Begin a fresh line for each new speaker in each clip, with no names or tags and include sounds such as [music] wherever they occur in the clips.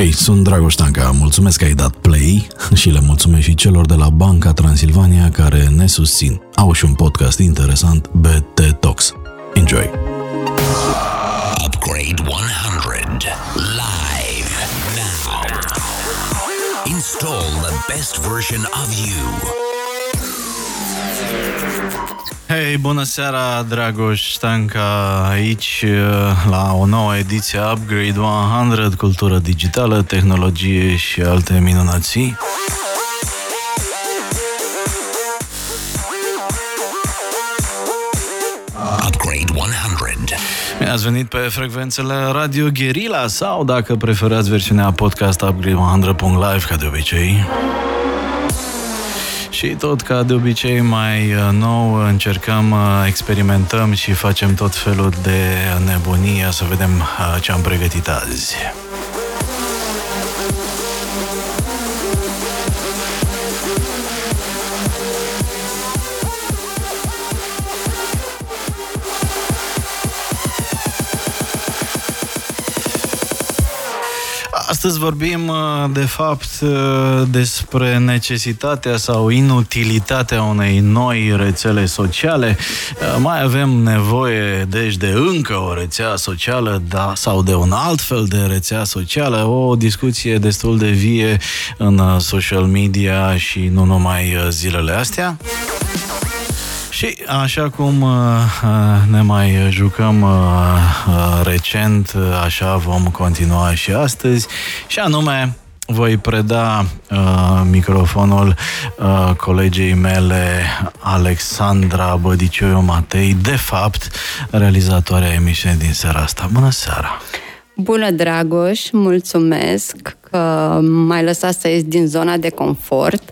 Hei, sunt Dragoș Tanca, mulțumesc că ai dat play și le mulțumesc și celor de la Banca Transilvania care ne susțin. Au și un podcast interesant, BT Talks. Enjoy! Upgrade 100 live now. Install the best version of you. Hei, bună seara, Dragoș Stanca aici uh, la o nouă ediție Upgrade 100, cultură digitală, tehnologie și alte minunații. Upgrade 100. Bine ați venit pe frecvențele Radio Guerilla sau, dacă preferați versiunea podcast Upgrade 100.live, ca de obicei. Și tot ca de obicei mai uh, nou încercăm, uh, experimentăm și facem tot felul de nebunie să vedem uh, ce am pregătit azi. Astăzi vorbim, uh, de fapt, uh, despre necesitatea sau inutilitatea unei noi rețele sociale. Uh, mai avem nevoie, deci, de încă o rețea socială da, sau de un alt fel de rețea socială. O discuție destul de vie în social media și nu numai zilele astea. Și așa cum uh, uh, ne mai jucăm uh, recent, așa vom continua și astăzi, și anume voi preda uh, microfonul uh, colegei mele Alexandra Bădicioiu Matei, de fapt realizatoarea emisiunii din seara asta. Bună seara!
Bună, Dragoș! Mulțumesc că m-ai lăsat să ies din zona de confort.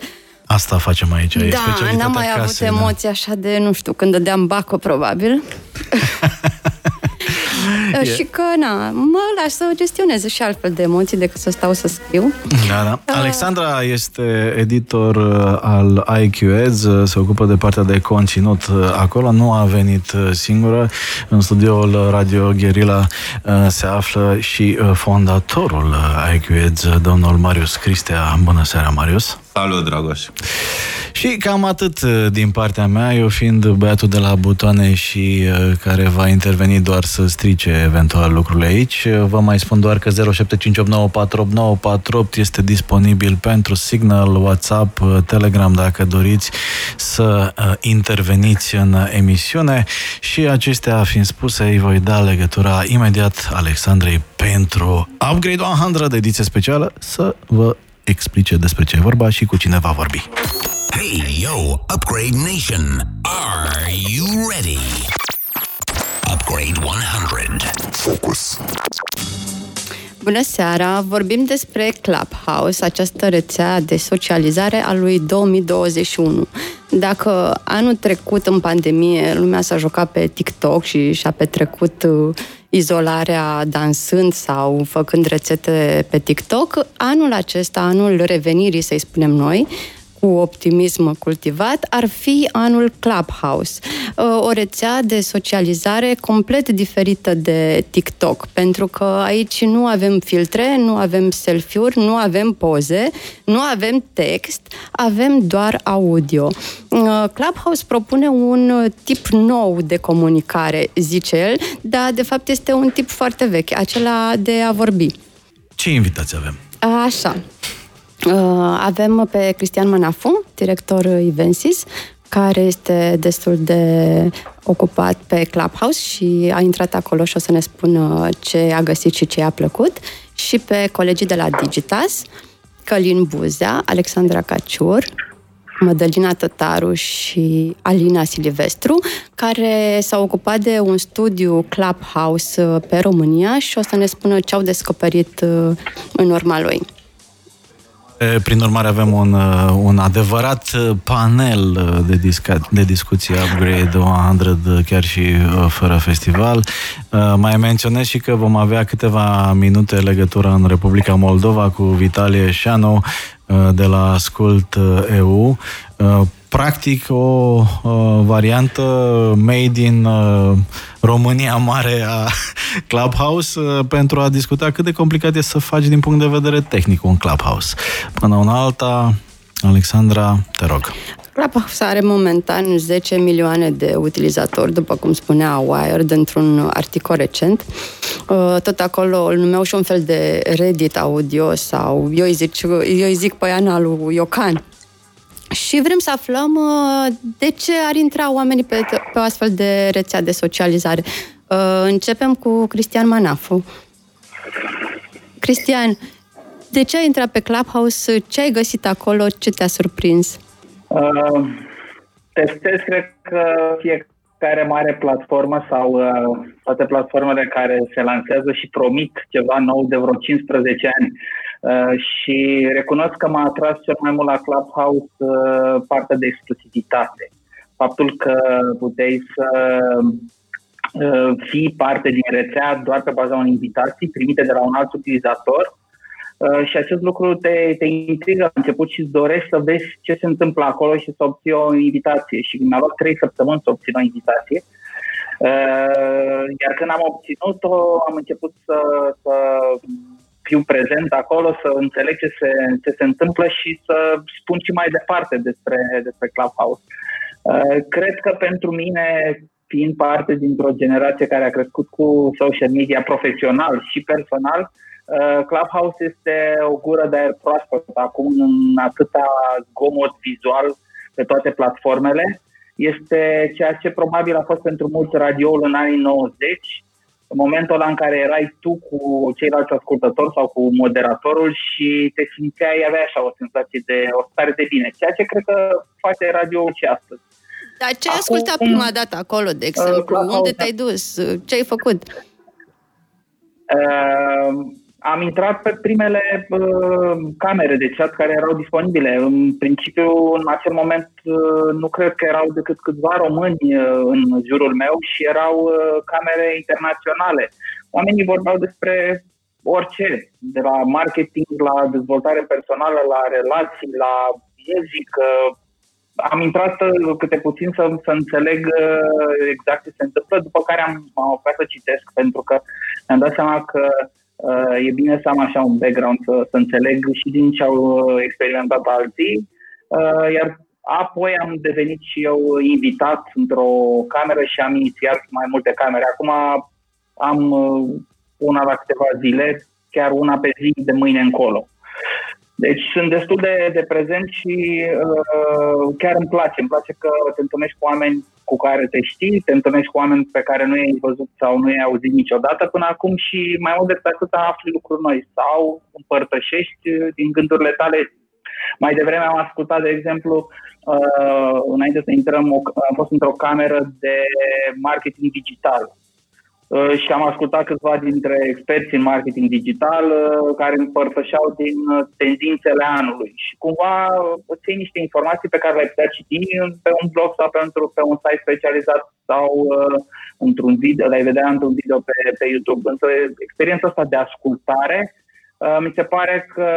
Asta facem aici, e
Da, n-am mai avut casei, emoții da. așa de, nu știu, când dădeam baco, probabil. [laughs] yeah. Și că, na, mă las să gestionez și altfel de emoții decât să stau să scriu.
Da, da. Uh. Alexandra este editor uh, al IQEZ, uh, se ocupă de partea de conținut acolo, nu a venit singură. În studioul Radio Guerilla se află și fondatorul IQEZ, domnul Marius Cristea. Bună seara, Marius!
Salut, Dragoș!
Și cam atât uh, din partea mea, eu fiind băiatul de la butoane și uh, care va interveni doar să strice eventual lucrurile aici. Uh, vă mai spun doar că 0758948948 este disponibil pentru Signal, WhatsApp, Telegram dacă doriți să interveniți în emisiune și acestea fiind spuse, îi voi da legătura imediat Alexandrei pentru Upgrade 100 ediție specială să vă explice despre ce e vorba și cu cine va vorbi. Hey, yo, Upgrade Nation! Are you ready?
Upgrade 100. Focus. Bună seara! Vorbim despre Clubhouse, această rețea de socializare a lui 2021. Dacă anul trecut în pandemie lumea s-a jucat pe TikTok și și-a petrecut uh, izolarea dansând sau făcând rețete pe TikTok, anul acesta, anul revenirii, să-i spunem noi, cu optimism cultivat ar fi anul Clubhouse, uh, o rețea de socializare complet diferită de TikTok, pentru că aici nu avem filtre, nu avem selfie-uri, nu avem poze, nu avem text, avem doar audio. Uh, Clubhouse propune un tip nou de comunicare, zice el, dar de fapt este un tip foarte vechi, acela de a vorbi.
Ce invitați avem?
Așa. Uh, avem pe Cristian Manafu, director Ivensis, care este destul de ocupat pe Clubhouse și a intrat acolo și o să ne spună ce a găsit și ce i-a plăcut. Și pe colegii de la Digitas, Călin Buzea, Alexandra Caciur, Mădălina Tătaru și Alina Silvestru, care s-au ocupat de un studiu Clubhouse pe România și o să ne spună ce au descoperit uh, în urma lui.
Prin urmare avem un, un adevărat panel de, disca, de discuție Upgrade 100 chiar și fără festival. Mai menționez și că vom avea câteva minute legătură în Republica Moldova cu Vitalie Șanu de la Ascult EU practic o uh, variantă made in uh, România mare a [laughs] Clubhouse uh, pentru a discuta cât de complicat e să faci din punct de vedere tehnic un Clubhouse. Până una alta, Alexandra, te rog.
Clubhouse are momentan 10 milioane de utilizatori, după cum spunea Wired într-un articol recent. Uh, tot acolo îl numeau și un fel de Reddit audio sau eu îi zic, eu îi zic pe Iana lui Iocan. Și vrem să aflăm uh, de ce ar intra oamenii pe, pe o astfel de rețea de socializare. Uh, începem cu Cristian Manafu. Cristian, de ce ai intrat pe Clubhouse? Ce ai găsit acolo? Ce te-a surprins? Uh,
testez, cred că fiecare mare platformă sau uh, toate platformele care se lansează și promit ceva nou de vreo 15 ani. Uh, și recunosc că m-a atras cel mai mult la Clubhouse uh, partea de exclusivitate. Faptul că puteai să uh, fii parte din rețea doar pe baza unei invitații primite de la un alt utilizator Uh, și acest lucru te, te intrigă la început și îți dorești să vezi ce se întâmplă acolo și să obții o invitație. Și mi-a luat trei săptămâni să obțin o invitație. Uh, iar când am obținut-o, am început să, să fiu prezent acolo, să înțeleg ce se, ce se întâmplă și să spun și mai departe despre, despre Clubhouse. Uh, cred că pentru mine, fiind parte dintr-o generație care a crescut cu social media profesional și personal, uh, Uh, Clubhouse este o gură de aer proaspăt acum în atâta zgomot vizual pe toate platformele. Este ceea ce probabil a fost pentru mulți radioul în anii 90, în momentul ăla în care erai tu cu ceilalți ascultători sau cu moderatorul și te simțeai, avea așa o senzație de o stare de bine, ceea ce cred că face radioul și astăzi.
Dar ce ai ascultat prima dată acolo, de exemplu? Uh, Unde te-ai dus? Ce ai făcut?
Uh, am intrat pe primele uh, camere de chat care erau disponibile. În principiu, în acel moment, uh, nu cred că erau decât câțiva români uh, în jurul meu și erau uh, camere internaționale. Oamenii vorbeau despre orice, de la marketing, la dezvoltare personală, la relații, la muzică. Am intrat uh, câte puțin să, să înțeleg uh, exact ce se întâmplă, după care am, am apucat să citesc, pentru că mi-am dat seama că Uh, e bine să am așa un background să, să înțeleg și din ce au uh, experimentat alții. Uh, iar apoi am devenit și eu invitat într-o cameră și am inițiat mai multe camere. Acum am una la câteva zile, chiar una pe zi de mâine încolo. Deci sunt destul de, de prezent și uh, chiar îmi place. Îmi place că te întâlnești cu oameni cu care te știi, te întâlnești cu oameni pe care nu i-ai văzut sau nu i-ai auzit niciodată până acum și mai mult decât atât afli lucruri noi sau împărtășești din gândurile tale. Mai devreme am ascultat, de exemplu, uh, înainte să intrăm, am fost într-o cameră de marketing digital Uh, și am ascultat câțiva dintre experți în marketing digital uh, care împărtășeau din uh, tendințele anului și cumva îți iei niște informații pe care le-ai putea citi pe un blog sau pentru, pe un site specializat sau uh, într-un video, le-ai vedea într-un video pe, pe YouTube. Însă experiența asta de ascultare Uh, mi se pare că,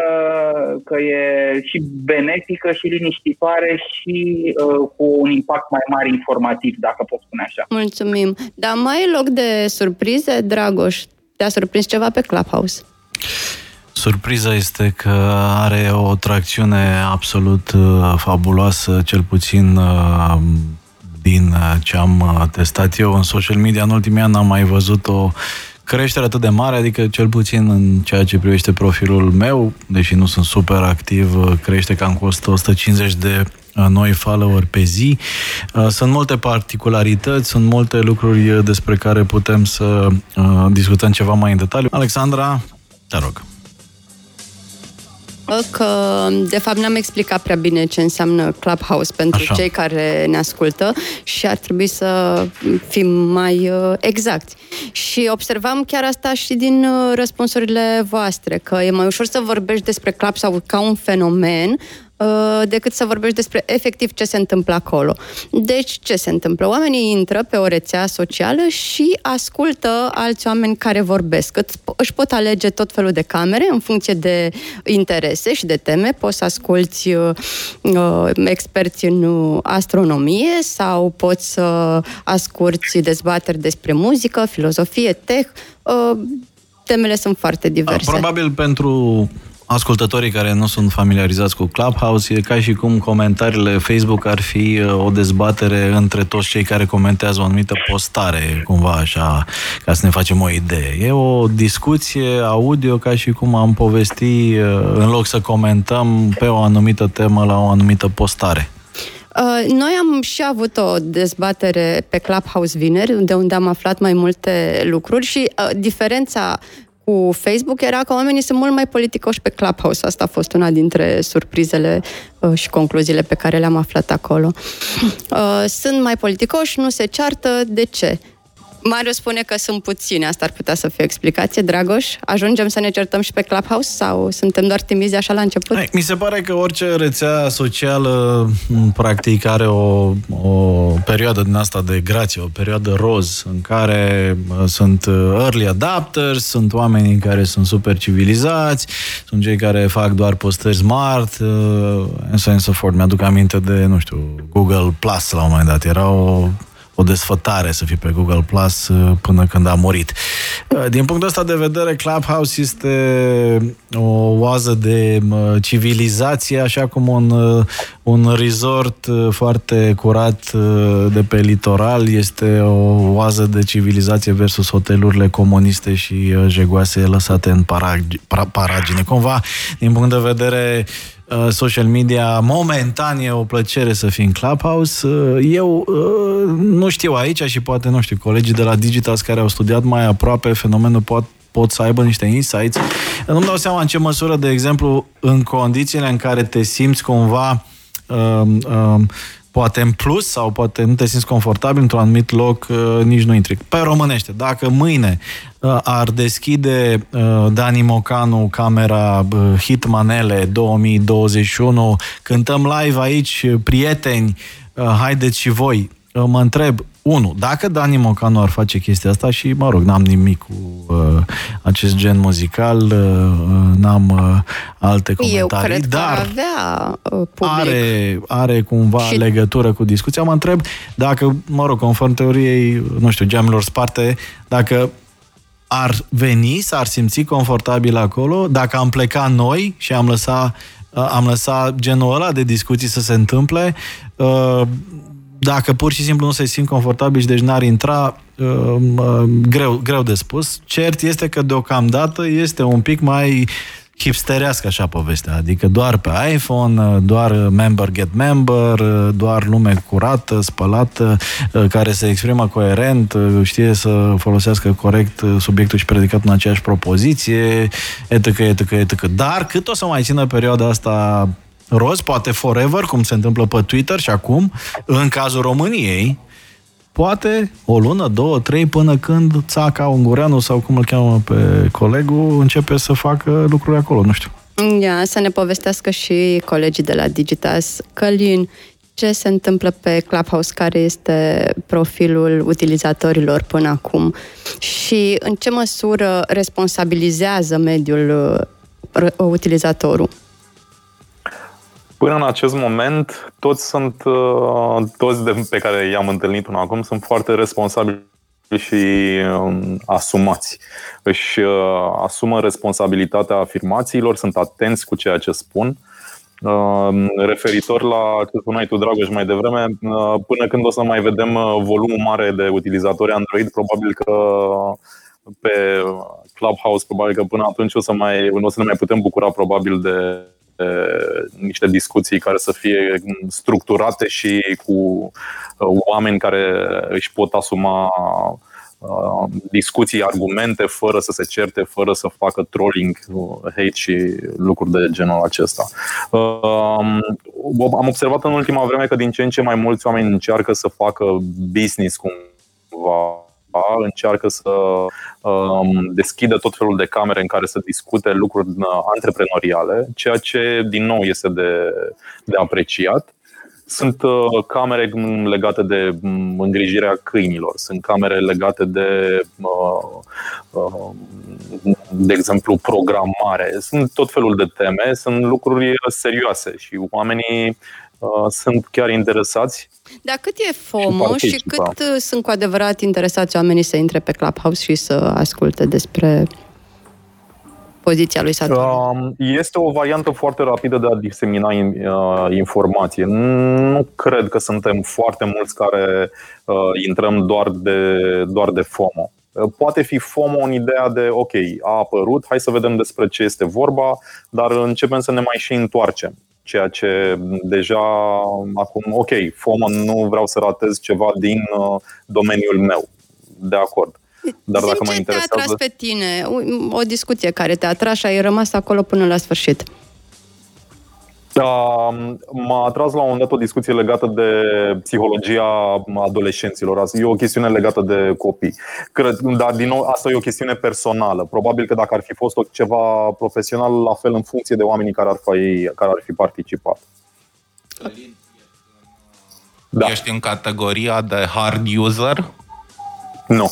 că e și benefică și liniștitoare și uh, cu un impact mai mare informativ, dacă pot spune așa.
Mulțumim. Dar mai e loc de surprize, Dragoș? Te-a surprins ceva pe Clubhouse?
Surpriza este că are o tracțiune absolut uh, fabuloasă, cel puțin uh, din ce am testat eu în social media. În ultimii ani am mai văzut o creștere atât de mare, adică cel puțin în ceea ce privește profilul meu, deși nu sunt super activ, crește cam cu 100, 150 de uh, noi follower pe zi. Uh, sunt multe particularități, sunt multe lucruri despre care putem să uh, discutăm ceva mai în detaliu. Alexandra, te rog
că, de fapt, n-am explicat prea bine ce înseamnă Clubhouse pentru Așa. cei care ne ascultă și ar trebui să fim mai uh, exacti. Și observam chiar asta și din uh, răspunsurile voastre, că e mai ușor să vorbești despre Club sau ca un fenomen uh, decât să vorbești despre efectiv ce se întâmplă acolo. Deci, ce se întâmplă? Oamenii intră pe o rețea socială și ascultă alți oameni care vorbesc. Își pot alege tot felul de camere în funcție de interese și de teme. Poți să asculti uh, uh experți în astronomie sau poți să asculti dezbateri despre muzică, filozofie, tech. Uh, temele sunt foarte diverse.
Probabil pentru ascultătorii care nu sunt familiarizați cu Clubhouse, e ca și cum comentariile Facebook ar fi uh, o dezbatere între toți cei care comentează o anumită postare, cumva așa, ca să ne facem o idee. E o discuție audio ca și cum am povesti, uh, în loc să comentăm pe o anumită temă la o anumită postare.
Uh, noi am și avut o dezbatere pe Clubhouse vineri, de unde am aflat mai multe lucruri și uh, diferența cu Facebook era că oamenii sunt mult mai politicoși pe Clubhouse. Asta a fost una dintre surprizele uh, și concluziile pe care le-am aflat acolo. [clears throat] Uh, sunt mai politicoși, nu se ceartă. De ce? Mario spune că sunt puține, asta ar putea să fie o explicație. Dragoș, ajungem să ne certăm și pe Clubhouse sau suntem doar timizi așa la început?
Hai, mi se pare că orice rețea socială practic are o, o perioadă din asta de grație, o perioadă roz în care sunt early adapters, sunt oamenii care sunt super civilizați, sunt cei care fac doar postări smart, and so on and so forth. Mi-aduc aminte de, nu știu, Google Plus la un moment dat. Era o o desfătare să fii pe Google Plus uh, până când a murit. Uh, din punctul ăsta de vedere, Clubhouse este o oază de uh, civilizație, așa cum un, un resort foarte curat de pe litoral este o oază de civilizație versus hotelurile comuniste și jegoase lăsate în paragine. Cumva, din punct de vedere Uh, social media, momentan e o plăcere să fii în Clubhouse. Uh, eu uh, nu știu aici și poate, nu știu, colegii de la Digitas care au studiat mai aproape fenomenul pot, pot să aibă niște insights. Nu-mi dau seama în ce măsură, de exemplu, în condițiile în care te simți cumva um, um, poate în plus sau poate nu te simți confortabil într-un anumit loc, uh, nici nu intri. Pe românește, dacă mâine uh, ar deschide uh, Dani Mocanu camera uh, Hitmanele 2021, cântăm live aici, prieteni, uh, haideți și voi, uh, mă întreb, unu, dacă Dani Mocanu ar face chestia asta și, mă rog, n-am nimic cu uh, acest gen muzical, uh, uh n-am uh, alte comentarii,
Eu cred
dar
că avea uh, public.
are, are cumva și... legătură cu discuția. Mă întreb dacă, mă rog, conform teoriei, nu știu, geamelor sparte, dacă ar veni, s-ar simți confortabil acolo, dacă am plecat noi și am lăsat uh, am lăsat genul ăla de discuții să se întâmple, uh, dacă pur și simplu nu se simt confortabil și deci n-ar intra, uh, uh, greu, greu de spus. Cert este că deocamdată este un pic mai hipsterească așa povestea, adică doar pe iPhone, uh, doar member get member, uh, doar lume curată, spălată, uh, care se exprimă coerent, știe să folosească corect subiectul și predicatul în aceeași propoziție, etc., etc., etc. Dar cât o să mai țină perioada asta roz, poate forever, cum se întâmplă pe Twitter și acum, în cazul României, poate o lună, două, trei, până când Țaca Ungureanu sau cum îl cheamă pe colegul începe să facă lucruri acolo, nu știu.
Ia, să ne povestească și colegii de la Digitas. Călin, ce se întâmplă pe Clubhouse, care este profilul utilizatorilor până acum și în ce măsură responsabilizează mediul uh, utilizatorul?
Până în acest moment, toți sunt, uh, toți de, pe care i-am întâlnit până acum sunt foarte responsabili și um, asumați. Își uh, asumă responsabilitatea afirmațiilor, sunt atenți cu ceea ce spun. Uh, referitor la ce spuneai tu, Dragoș, mai devreme, până când o să mai vedem volumul mare de utilizatori Android, probabil că pe Clubhouse, probabil că până atunci o să, mai, o să ne mai putem bucura probabil de niște discuții care să fie structurate și cu uh, oameni care își pot asuma uh, discuții, argumente, fără să se certe, fără să facă trolling, uh, hate și lucruri de genul acesta. Am observat în ultima vreme că din ce în ce mai mulți oameni încearcă să facă business cumva încearcă să um, deschidă tot felul de camere în care să discute lucruri uh, antreprenoriale, ceea ce, din nou, este de, de apreciat. Sunt uh, camere legate de mm, îngrijirea câinilor, sunt camere legate de, de exemplu, programare. Sunt tot felul de teme, sunt lucruri serioase și oamenii sunt chiar interesați
dar cât e FOMO și, și cât uh, sunt cu adevărat interesați oamenii să intre pe Clubhouse și să asculte despre poziția lui Saturn? Um,
este o variantă foarte rapidă de a disemina uh, informație. Nu cred că suntem foarte mulți care uh, intrăm doar de, doar de FOMO. Poate fi FOMO în ideea de, ok, a apărut, hai să vedem despre ce este vorba, dar începem să ne mai și întoarcem ceea ce deja acum, ok, FOMO nu vreau să ratez ceva din uh, domeniul meu. De acord.
Dar dacă mă interesează... te-a atras pe tine? O discuție care te-a atras și ai rămas acolo până la sfârșit.
M-a atras la un dat o discuție legată de psihologia adolescenților. E o chestiune legată de copii. Cred, dar, din nou, asta e o chestiune personală. Probabil că dacă ar fi fost ceva profesional, la fel în funcție de oamenii care ar fi, care ar fi participat.
Da. Ești în categoria de hard user?
Nu.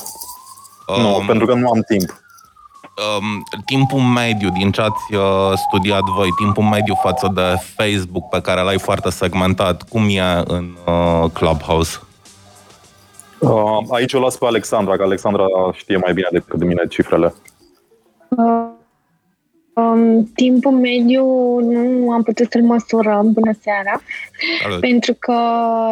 Um, nu, pentru că nu am timp
um, timpul mediu din ce ați uh, studiat voi, timpul mediu față de Facebook pe care l-ai foarte segmentat, cum e în uh, Clubhouse?
Uh, aici o las pe Alexandra, că Alexandra știe mai bine decât mine cifrele. Uh,
Um, timpul mediu nu am putut să-l măsurăm, bună seara, Salut. pentru că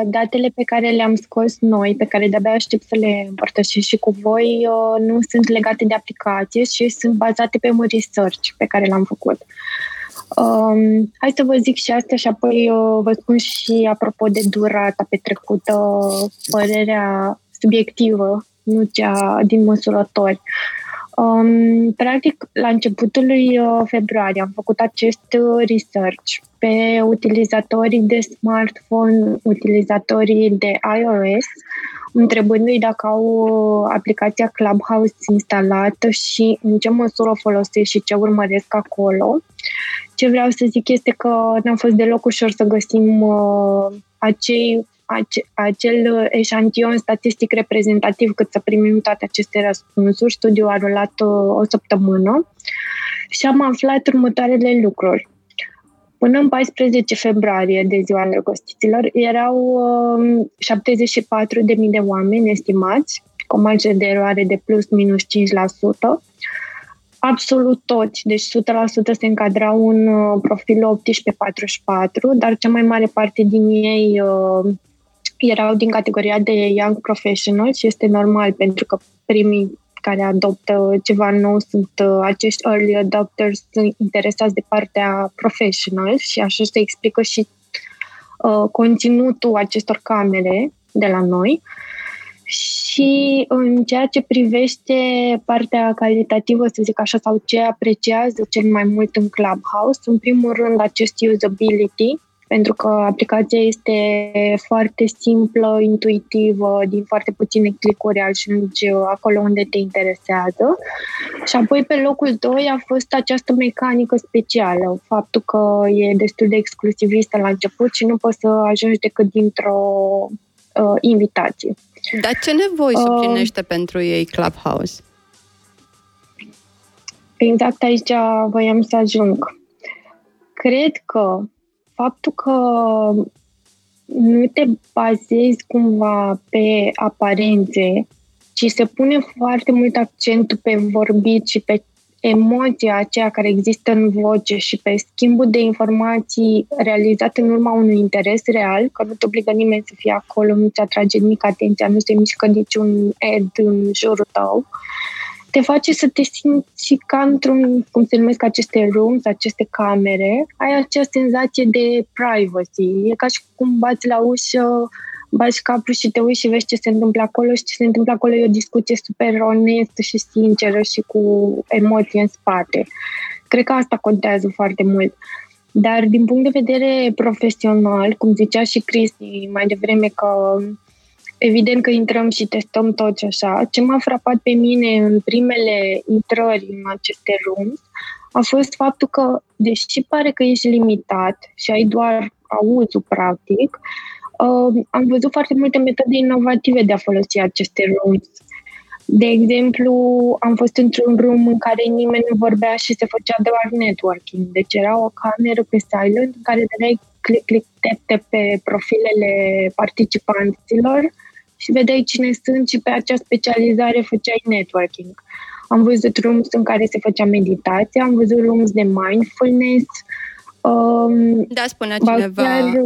datele pe care le-am scos noi, pe care de-abia aștept să le împărtășesc și cu voi, uh, nu sunt legate de aplicație și sunt bazate pe un research pe care l-am făcut. Um, hai să vă zic și asta și apoi uh, vă spun și apropo de durata petrecută, părerea subiectivă, nu cea din măsurători. Uh, Um, practic, la începutul lui uh, februarie am făcut acest uh, research pe utilizatorii de smartphone, utilizatorii de iOS, întrebându-i dacă au uh, aplicația Clubhouse instalată și în ce măsură o folosesc și ce urmăresc acolo. Ce vreau să zic este că n-a fost deloc ușor să găsim uh, acei acel eșantion statistic reprezentativ cât să primim toate aceste răspunsuri. Studiul a rulat o, uh, o săptămână și am aflat următoarele lucruri. Până în 14 februarie de ziua îndrăgostiților erau uh, 74.000 de oameni estimați, cu o marge de eroare de plus minus 5%. Absolut toți, deci 100% se încadrau în uh, profilul 18-44, dar cea mai mare parte din ei uh, erau din categoria de young professionals și este normal pentru că primii care adoptă ceva nou sunt uh, acești early adopters sunt interesați de partea professional și așa se explică și uh, conținutul acestor camere de la noi. Și în ceea ce privește partea calitativă, să zic așa, sau ce apreciază cel mai mult în Clubhouse, în primul rând acest usability, pentru că aplicația este foarte simplă, intuitivă, din foarte puține clicuri ajungi acolo unde te interesează. Și apoi pe locul 2 a fost această mecanică specială, faptul că e destul de exclusivistă la început și nu poți să ajungi decât dintr-o uh, invitație.
Dar ce nevoi uh, suplinește pentru ei Clubhouse?
Exact aici voiam să ajung. Cred că faptul că nu te bazezi cumva pe aparențe, ci se pune foarte mult accentul pe vorbit și pe emoția aceea care există în voce și pe schimbul de informații realizat în urma unui interes real, că nu te obligă nimeni să fie acolo, nu ți atrage nimic atenția, nu se mișcă niciun ad în jurul tău. Uh, te face să te simți ca într-un, cum se numesc aceste rooms, aceste camere, ai acea senzație de privacy. E ca și cum bați la ușă, bați capul și te uiți și vezi ce se întâmplă acolo și ce se întâmplă acolo e o discuție super onestă și sinceră și cu emoție în spate. Cred că asta contează foarte mult. Dar din punct de vedere profesional, cum zicea și Cristi mai devreme că evident că intrăm și testăm tot și așa. Ce m-a frapat pe mine în primele intrări în aceste rooms a fost faptul că, deși pare că ești limitat și ai doar auzul practic, uh, am văzut foarte multe metode inovative de a folosi aceste rooms. De exemplu, am fost într-un room în care nimeni nu vorbea și se făcea doar networking. Deci era o cameră pe silent în care dădeai click, click, tap, tap pe profilele participanților și vedeai cine sunt și pe acea specializare făceai networking. Am văzut rooms în care se făcea meditație, am văzut rooms de mindfulness.
Um, da, spunea cineva... Chiar,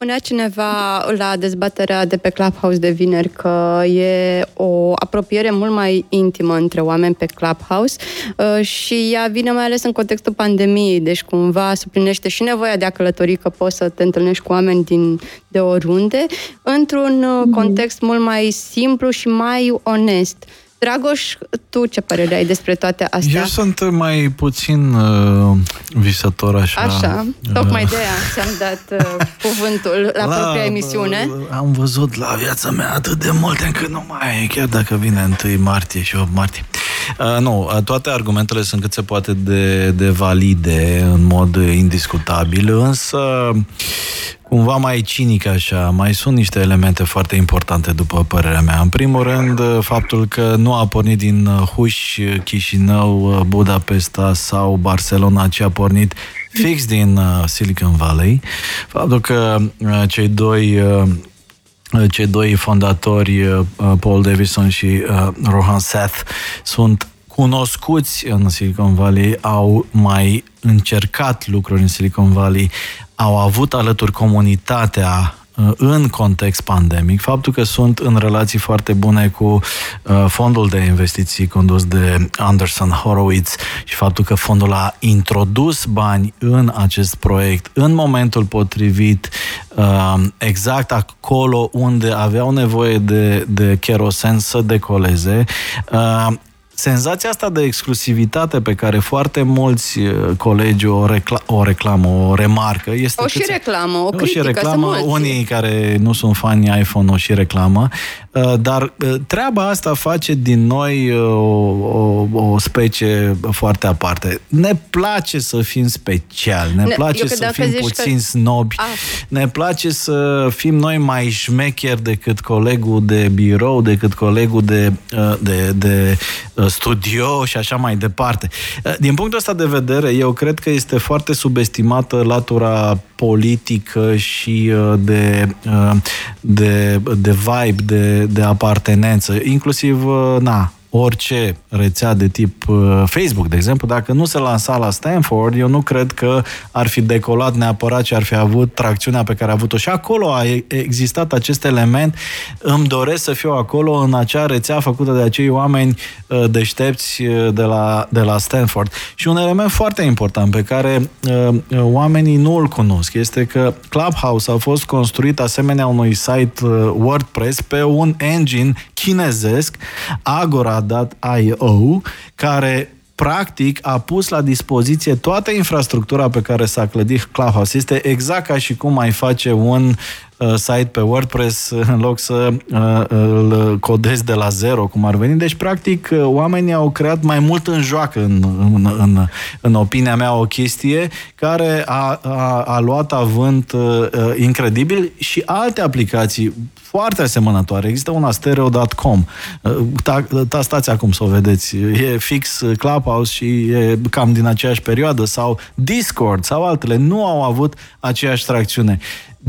Spunea cineva la dezbaterea de pe Clubhouse de vineri că e o apropiere mult mai intimă între oameni pe Clubhouse uh, și ea vine mai ales în contextul pandemiei, deci cumva suplinește și nevoia de a călători, că poți să te întâlnești cu oameni din, de oriunde, într-un mm-hmm. context mult mai simplu și mai onest. Dragoș, tu ce părere ai despre toate astea?
Eu sunt mai puțin uh, visător așa.
Așa, tocmai de aia ți-am dat uh, [laughs] cuvântul la, la propria emisiune.
Uh, am văzut la viața mea atât de multe încât nu mai, chiar dacă vine 1 martie și 8 martie. Uh, nu, uh, toate argumentele sunt cât se poate de, de valide în mod indiscutabil, însă cumva mai cinic așa, mai sunt niște elemente foarte importante după părerea mea. În primul rând, faptul că nu a pornit din Huș, Chișinău, Budapesta sau Barcelona, ci a pornit fix din uh, Silicon Valley. Faptul că uh, cei doi uh, cei doi fondatori, Paul Davison și Rohan Seth, sunt cunoscuți în Silicon Valley, au mai încercat lucruri în Silicon Valley, au avut alături comunitatea uh, în context pandemic, faptul că sunt în relații foarte bune cu uh, fondul de investiții condus de Anderson Horowitz și faptul că fondul a introdus bani în acest proiect în momentul potrivit, uh, exact acolo unde aveau nevoie de, de kerosen să decoleze, senzația asta de exclusivitate pe care foarte mulți uh, colegi o, recla- o reclamă, o remarcă, este...
O și reclamă, o critică, o și
reclamă, unii care nu sunt fani iPhone o și reclamă, uh, dar uh, treaba asta face din noi o, o, o specie foarte aparte. Ne place să fim special, ne, ne place să fim puțin că... snobi, ah. ne place să fim noi mai șmecheri decât colegul de birou, decât colegul de, de, de studio și așa mai departe. Eh, din punctul ăsta de vedere, eu cred că este foarte subestimată latura politică și eh, de, eh, de, de vibe, de, de apartenență, inclusiv, na, orice rețea de tip uh, Facebook, de exemplu, dacă nu se lansa la Stanford, eu nu cred că ar fi decolat neapărat și ar fi avut tracțiunea pe care a avut-o. Și acolo a existat acest element. Îmi doresc să fiu acolo în acea rețea făcută de acei oameni uh, deștepți uh, de la, de la Stanford. Și un element foarte important pe care oamenii nu îl cunosc este că Clubhouse a fost construit asemenea unui site WordPress pe un engine chinezesc, Agora Data.io, care practic a pus la dispoziție toată infrastructura pe care s-a clădit Clubhouse. Este exact ca și cum ai face un uh, site pe WordPress [laughs] în loc să uh, îl codezi de la zero, cum ar veni. Deci, practic, uh, oamenii au creat mai mult în joacă, în, în, în, în opinia mea, o chestie care a, a, a luat avânt uh, incredibil și alte aplicații foarte asemănătoare. Există una stereo.com. Ta, ta stați acum să o vedeți. E fix Clubhouse și e cam din aceeași perioadă sau Discord sau altele. Nu au avut aceeași tracțiune.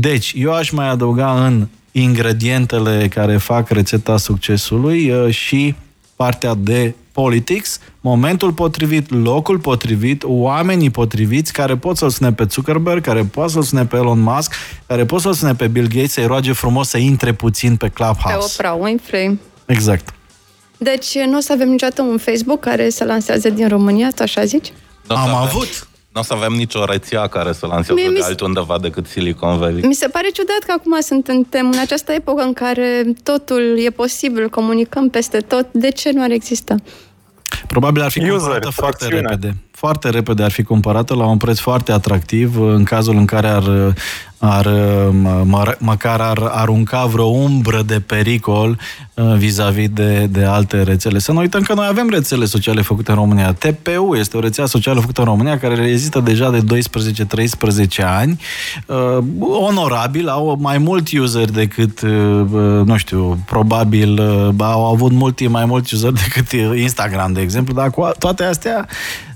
Deci, eu aș mai adăuga în ingredientele care fac rețeta succesului uh, și partea de politics, momentul potrivit, locul potrivit, oamenii potriviți care pot să-l sune pe Zuckerberg, care pot să-l sune pe Elon Musk, care pot să-l sune pe Bill Gates, să-i roage frumos să intre puțin pe Clubhouse.
Pe Oprah Winfrey.
Exact.
Deci nu o să avem niciodată un Facebook care să lanseze din România, așa zici?
Am avut.
Nu o să avem nicio rețea care să lanseze Mie, de altundeva decât Silicon Valley.
Mi se pare ciudat că acum suntem în această epocă în care totul e posibil, comunicăm peste tot. De ce nu ar exista?
Probabil ar fi User, foarte repede foarte repede ar fi cumpărată la un preț foarte atractiv în cazul în care ar, ar mă, măcar ar arunca vreo umbră de pericol uh, vis-a-vis de, de alte rețele. Să nu uităm că noi avem rețele sociale făcute în România. TPU este o rețea socială făcută în România care există deja de 12-13 ani. Uh, onorabil, au mai mult user decât, uh, nu știu, probabil au avut mult mai mult user decât Instagram, de exemplu, dar cu toate astea Uh,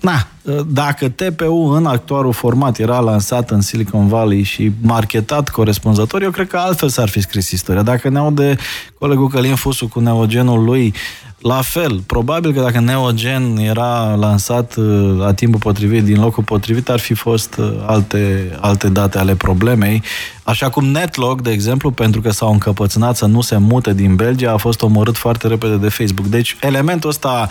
na, uh, dacă TPU în actualul format era lansat în Silicon Valley și marketat corespunzător, eu cred că altfel s-ar fi scris istoria. Dacă ne aude colegul Călin Fusu cu neogenul lui, la fel, probabil că dacă Neogen era lansat uh, la timpul potrivit, din locul potrivit, ar fi fost uh, alte, alte date ale problemei. Așa cum Netlog, de exemplu, pentru că s-au încăpățânat să nu se mute din Belgia, a fost omorât foarte repede de Facebook. Deci, elementul ăsta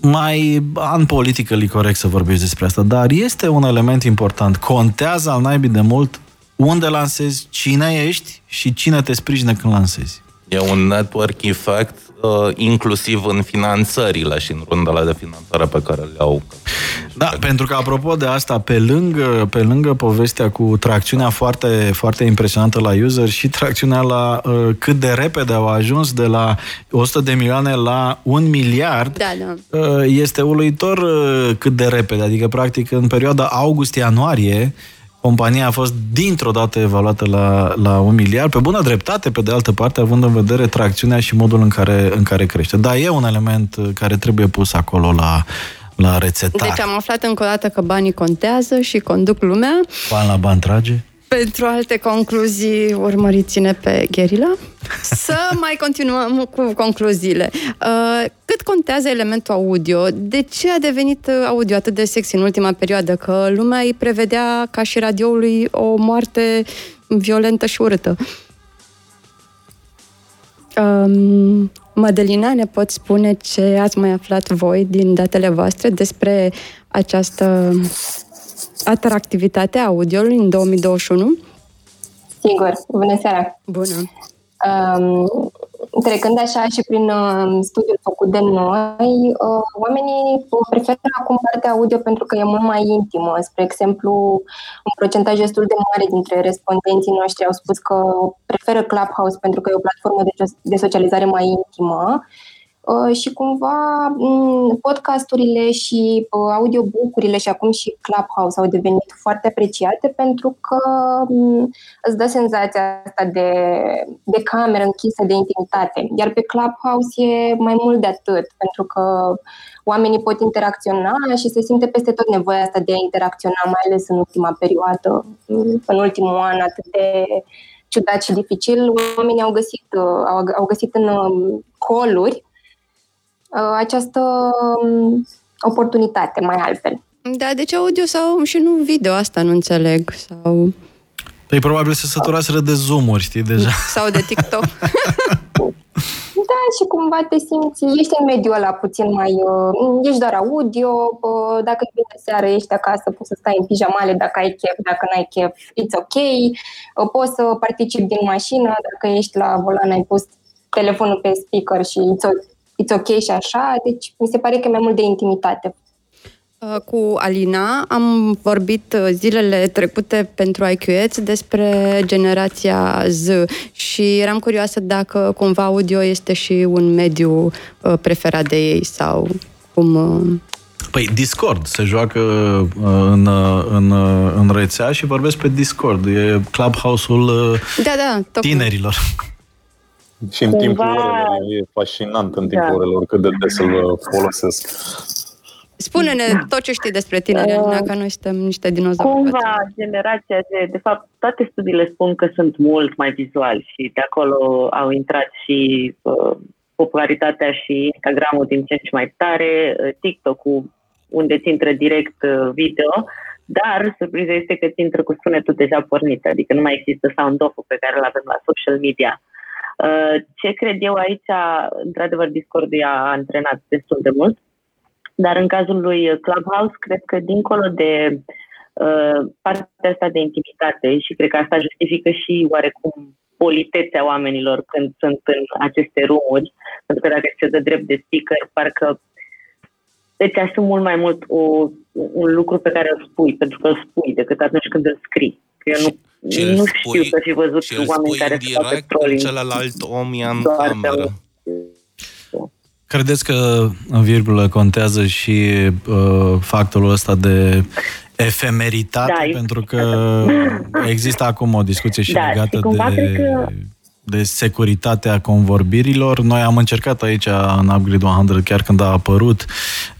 mai unpolitically corect să vorbești despre asta, dar este un element important. Contează al naibii de mult unde lansezi, cine ești și cine te sprijine când lansezi.
E un network effect uh, inclusiv în finanțările și în rundele de finanțare pe care le au.
Da, pentru că apropo de asta, pe lângă, pe lângă povestea cu tracțiunea foarte, foarte impresionantă la user și tracțiunea la uh, cât de repede au ajuns de la 100 de milioane la 1 miliard,
da, da.
Uh, este uluitor uh, cât de repede. Adică, practic, în perioada august-ianuarie, compania a fost dintr-o dată evaluată la, la un miliard, pe bună dreptate, pe de altă parte, având în vedere tracțiunea și modul în care, în care crește. Da, e un element care trebuie pus acolo la, la rețetare.
Deci am aflat încă o dată că banii contează și conduc lumea.
Bani la bani trage.
Pentru alte concluzii, urmăriți-ne pe Gherila. Să [laughs] mai continuăm cu concluziile. Uh, cât contează elementul audio? De ce a devenit audio atât de sexy în ultima perioadă? Că lumea îi prevedea ca și radioului o moarte violentă și urâtă. Um, Mădălina, ne pot spune ce ați mai aflat voi din datele voastre despre această atractivitatea audioului în 2021?
Sigur. Bună seara!
Bună!
Um, trecând așa și prin uh, studiul făcut de noi, uh, oamenii preferă acum partea audio pentru că e mult mai intimă. Spre exemplu, un procentaj destul de mare dintre respondenții noștri au spus că preferă Clubhouse pentru că e o platformă de, de socializare mai intimă Uh, și cumva mm, podcasturile și uh, audiobookurile și acum și Clubhouse au devenit foarte apreciate pentru că mm, îți dă senzația asta de, de cameră închisă, de intimitate. Iar pe Clubhouse e mai mult de atât, pentru că oamenii pot interacționa și se simte peste tot nevoia asta de a interacționa, mai ales în ultima perioadă, în ultimul an atât de ciudat și dificil, oamenii au găsit, uh, au, au găsit în coluri Uh, această um, oportunitate mai altfel.
Da, de ce audio sau și nu video? Asta nu înțeleg. Sau...
Păi probabil se săturaseră de zoom știi, deja. [laughs]
Sau de TikTok. [laughs]
da, și cumva te simți, ești în mediul ăla puțin mai, uh, ești doar audio, uh, dacă e bine seară, ești acasă, poți să stai în pijamale dacă ai chef, dacă n-ai chef, it's ok, uh, poți să participi din mașină, dacă ești la volan, ai pus telefonul pe speaker și it's it's ok și așa, deci mi se pare că e mai mult de intimitate.
Uh, cu Alina am vorbit uh, zilele trecute pentru IQET despre generația Z și eram curioasă dacă cumva audio este și un mediu uh, preferat de ei sau cum...
Păi Discord se joacă în, în, în rețea și vorbesc pe Discord. E clubhouse-ul
da, da,
tinerilor.
Și în Cumva... timpul orelor, e fascinant în timpul da. orelor cât de des să folosesc.
Spune-ne tot ce știi despre tine, uh, că noi suntem niște dinozauri.
Cumva, generația de, de fapt, toate studiile spun că sunt mult mai vizuali și de acolo au intrat și uh, popularitatea și Instagram-ul din ce în ce mai tare, uh, TikTok-ul unde ți intră direct uh, video, dar surpriza este că ți intră cu sunetul deja pornit, adică nu mai există sound off-ul pe care îl avem la social media. Uh, ce cred eu aici, într-adevăr, Discord a antrenat destul de mult, dar în cazul lui Clubhouse, cred că dincolo de uh, partea asta de intimitate și cred că asta justifică și oarecum politețea oamenilor când sunt în aceste rumuri, pentru că dacă se dă drept de speaker, parcă Deci asum mult mai mult o, un lucru pe care îl spui, pentru că îl spui, decât atunci când îl scrii. Eu nu, nu știu să fi văzut oameni care să facă trolling.
celălalt om e în cameră.
Credeți că în virgulă contează și uh, factorul ăsta de efemeritate? Da, pentru că există acum o discuție și da, legată și de... Că de securitatea convorbirilor. Noi am încercat aici în Upgrade 100, chiar când a apărut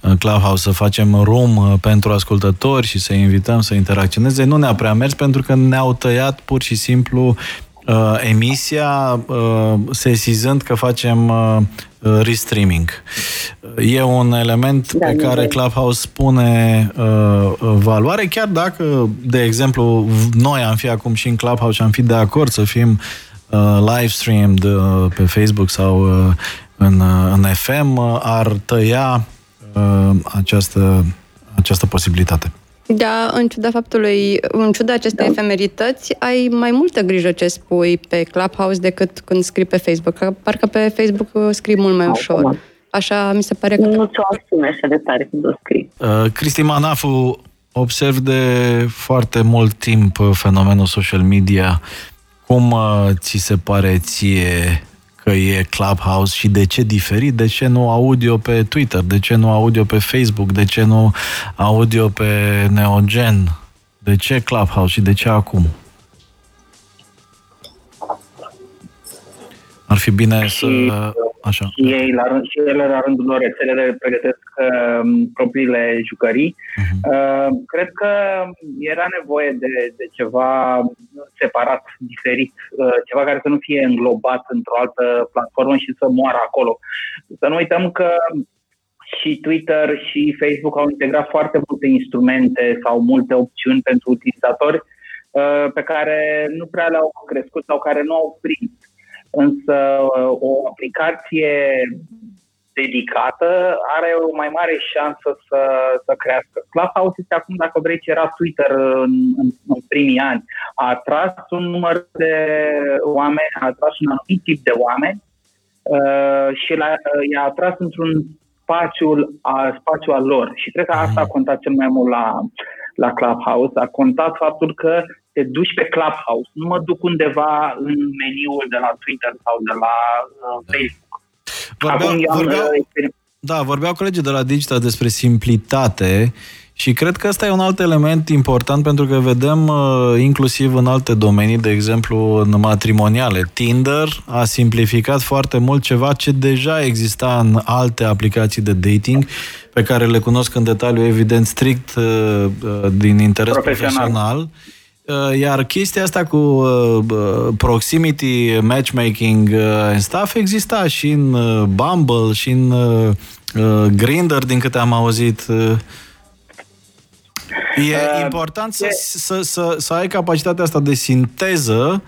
uh, Clubhouse, să facem room uh, pentru ascultători și să invităm să interacționeze. Nu ne-a prea mers pentru că ne-au tăiat pur și simplu uh, emisia, uh, sesizând că facem uh, restreaming. E un element da, pe care Clubhouse spune uh, valoare, chiar dacă, de exemplu, noi am fi acum și în Clubhouse și am fi de acord să fim uh, live streamed uh, pe Facebook sau uh, în, uh, în FM, uh, ar tăia uh, această, această posibilitate.
Da, în ciuda faptului, în ciuda acestei da. efemerități, ai mai multă grijă ce spui pe Clubhouse decât când scrii pe Facebook. Parcă pe Facebook uh, scrii mult mai ușor. Așa mi se pare că...
Nu ți-o asume așa de tare când o scrii.
Uh, Cristi Manafu, observ de foarte mult timp fenomenul social media. Cum uh, ți se pare ție că e Clubhouse și de ce diferit, de ce nu audio pe Twitter, de ce nu audio pe Facebook, de ce nu audio pe Neogen, de ce Clubhouse și de ce acum? Ar fi bine să Așa.
Și, ei, la rând, și ele, la rândul lor, rețelele pregătesc uh, propriile jucării. Uh-huh. Uh, cred că era nevoie de, de ceva separat, diferit, uh, ceva care să nu fie înglobat într-o altă platformă și să moară acolo. Să nu uităm că și Twitter și Facebook au integrat foarte multe instrumente sau multe opțiuni pentru utilizatori uh, pe care nu prea le-au crescut sau care nu au prins însă o aplicație dedicată are o mai mare șansă să, să crească. Clubhouse este acum, dacă vrei, ce era Twitter în, în, în primii ani. A atras un număr de oameni, a atras un anumit tip de oameni uh, și l-a, i-a atras într-un spațiul, a, spațiu al lor. Și cred că asta a contat cel mai mult la, la Clubhouse. A contat faptul că te duci pe Clubhouse, nu mă duc undeva în meniul de la Twitter sau de la uh, Facebook.
Vorbeau, Acum, vorbeau, uh, da, vorbeau colegii de la Digital despre simplitate și cred că ăsta e un alt element important pentru că vedem uh, inclusiv în alte domenii, de exemplu în matrimoniale. Tinder a simplificat foarte mult ceva ce deja exista în alte aplicații de dating pe care le cunosc în detaliu, evident, strict uh, uh din interes profesional. profesional Uh, iar chestia asta cu uh, uh, proximity matchmaking and stuff exista și în Bumble și în Grindr, din câte am auzit. E uh, important să, să, să, să ai capacitatea asta de sinteză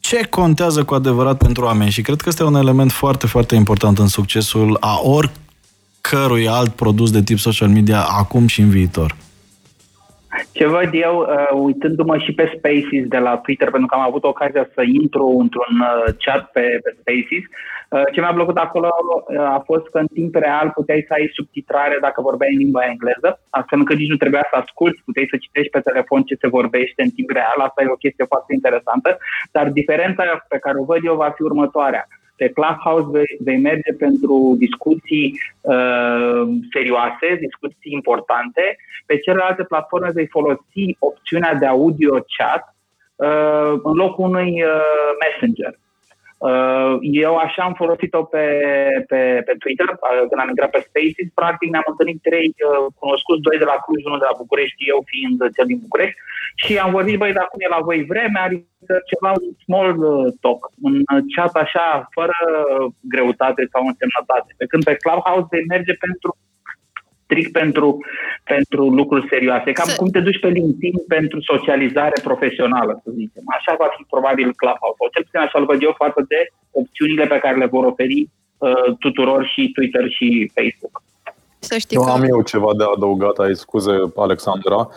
ce contează cu adevărat pentru oameni și cred că este un element foarte, foarte important în succesul a oricărui alt produs de tip social media acum și în viitor.
Ce văd eu, uh, uitându-mă și pe Spaces de la Twitter, pentru că am avut ocazia să intru într-un uh, chat pe, pe Spaces, uh, ce mi-a plăcut acolo uh, a fost că în timp real puteai să ai subtitrare dacă vorbeai în limba engleză, astfel încât nici nu trebuia să asculti, puteai să citești pe telefon ce se vorbește în timp real, asta e o chestie foarte interesantă, dar diferența pe care o văd eu va fi următoarea pe Clubhouse vei, vei merge pentru discuții uh, serioase, discuții importante. Pe celelalte platforme vei folosi opțiunea de audio chat uh, în locul unui uh, messenger. Uh, eu așa am folosit-o pe, pe, pe Twitter, uh, când am intrat pe Spaces. Practic ne-am întâlnit trei uh, cunoscuți, doi de la Cluj, unul de la București, eu fiind cel din București. Și am vorbit, băi, dacă cum e la voi vremea, adică ceva small talk, un chat așa, fără greutate sau însemnătate. Pe când pe Clubhouse vei merge pentru strict pentru, pentru lucruri serioase. Cam să... cum te duci pe LinkedIn pentru socializare profesională, să zicem. Așa va fi probabil Clubhouse, sau cel puțin așa-l văd eu față de opțiunile pe care le vor oferi uh, tuturor și Twitter și Facebook.
Să știi
eu
că...
am eu ceva de adăugat aici, scuze Alexandra.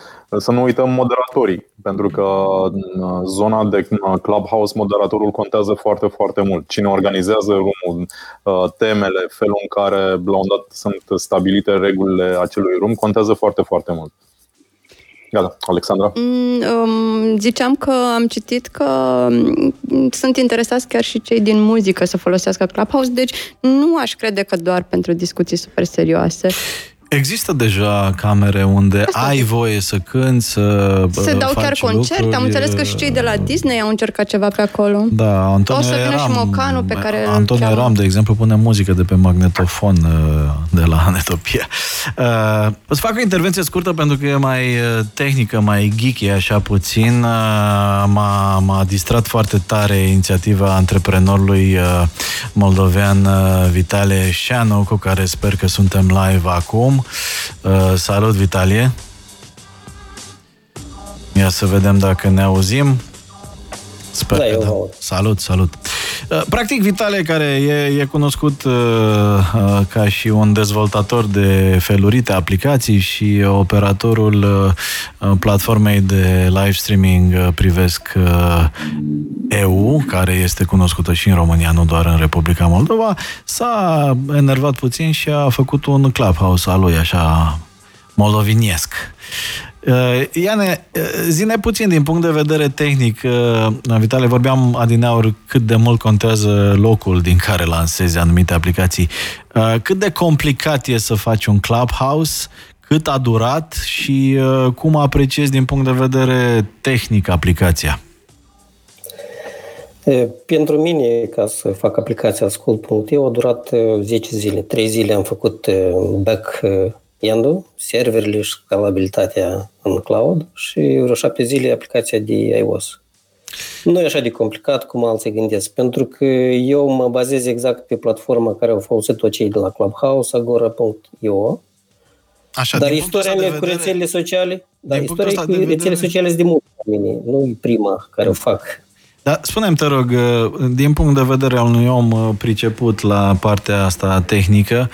Să nu uităm moderatorii, pentru că în zona de Clubhouse moderatorul contează foarte, foarte mult. Cine organizează room uh, temele, felul în care la un dat sunt stabilite regulile acelui room, contează foarte, foarte mult. Gata, Alexandra. Mm,
um, ziceam că am citit că um, sunt interesați chiar și cei din muzică să folosească Clubhouse, deci nu aș crede că doar pentru discuții super serioase.
Există deja camere unde Asta ai voie să cânti, să
Se dau chiar concerte. Lucruri. Am înțeles că și cei de la Disney au încercat ceva pe acolo.
Da, Antonio
O să vină Ram, și Mocanu pe care
Antonio Ram, de exemplu, pune muzică de pe magnetofon uh, de la [laughs] Anetopia. Uh, o să fac o intervenție scurtă pentru că e mai uh, tehnică, mai geeky, așa puțin. M-a, m-a distrat foarte tare inițiativa antreprenorului moldovean Vitale Șanu, cu care sper că suntem live acum. Uh, salut, Vitalie! Ia să vedem dacă ne auzim. Sper da, că da. Salut, salut. Uh, practic, Vitale, care e, e cunoscut uh, uh, ca și un dezvoltator de felurite aplicații și operatorul uh, platformei de live streaming uh, Privesc uh, EU, care este cunoscută și în România, nu doar în Republica Moldova, s-a enervat puțin și a făcut un clubhouse al lui, așa, moldoviniesc. Uh, Iane, uh, zine puțin din punct de vedere tehnic. Uh, Vitale, vorbeam adineauri cât de mult contează locul din care lansezi anumite aplicații. Cât de complicat e să faci un clubhouse, cât a durat și cum apreciezi din punct de vedere tehnic aplicația?
Pentru mine, ca să fac aplicația Ascult.eu, a durat 10 zile. 3 zile am făcut back end serverele și scalabilitatea în cloud și vreo șapte zile aplicația de iOS. Nu e așa de complicat cum alții gândesc, pentru că eu mă bazez exact pe platforma care au folosit-o cei de la Clubhouse, agora.io,
Așa,
dar istoria mea cu rețelele sociale, dar istoria cu rețelele vedere... sociale sunt de mult mine, nu e prima care o fac.
Dar spune-mi, te rog, din punct de vedere al unui om priceput la partea asta tehnică,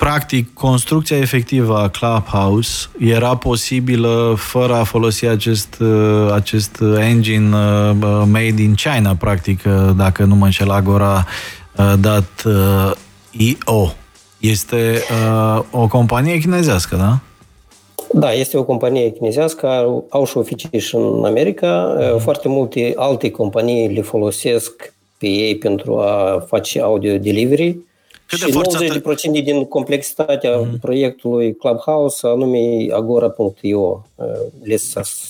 practic, construcția efectivă a Clubhouse era posibilă fără a folosi acest, uh, acest engine uh, uh, made in China, practic, dacă nu mă înșel, Agora dat IO. Este o companie chinezească, da?
Da, este o companie chinezească, au, au și oficii și în America. Uh-huh. Foarte multe alte companii le folosesc pe ei pentru a face audio delivery cât și de forțată... 90% din complexitatea mm-hmm. proiectului Clubhouse, anume agora.io, uh, le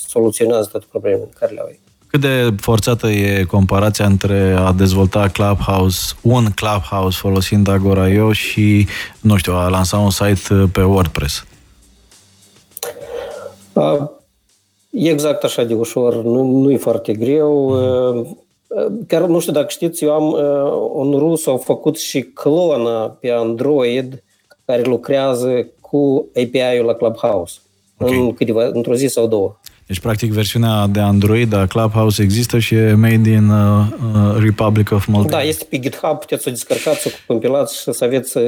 soluționează toate problemele care le au.
Cât de forțată e comparația între a dezvolta Clubhouse, un Clubhouse folosind Agora.io și, nu știu, a lansa un site pe WordPress?
Uh, exact așa de ușor, nu, nu e foarte greu. Mm-hmm. Chiar nu știu dacă știți, eu am un rus, au făcut și clona pe Android care lucrează cu API-ul la Clubhouse okay. în câteva, într-o zi sau două.
Deci, practic, versiunea de Android a Clubhouse există și e made in uh, Republic of Moldova.
Da, este pe GitHub, puteți să o descărcați, să o compilați și să aveți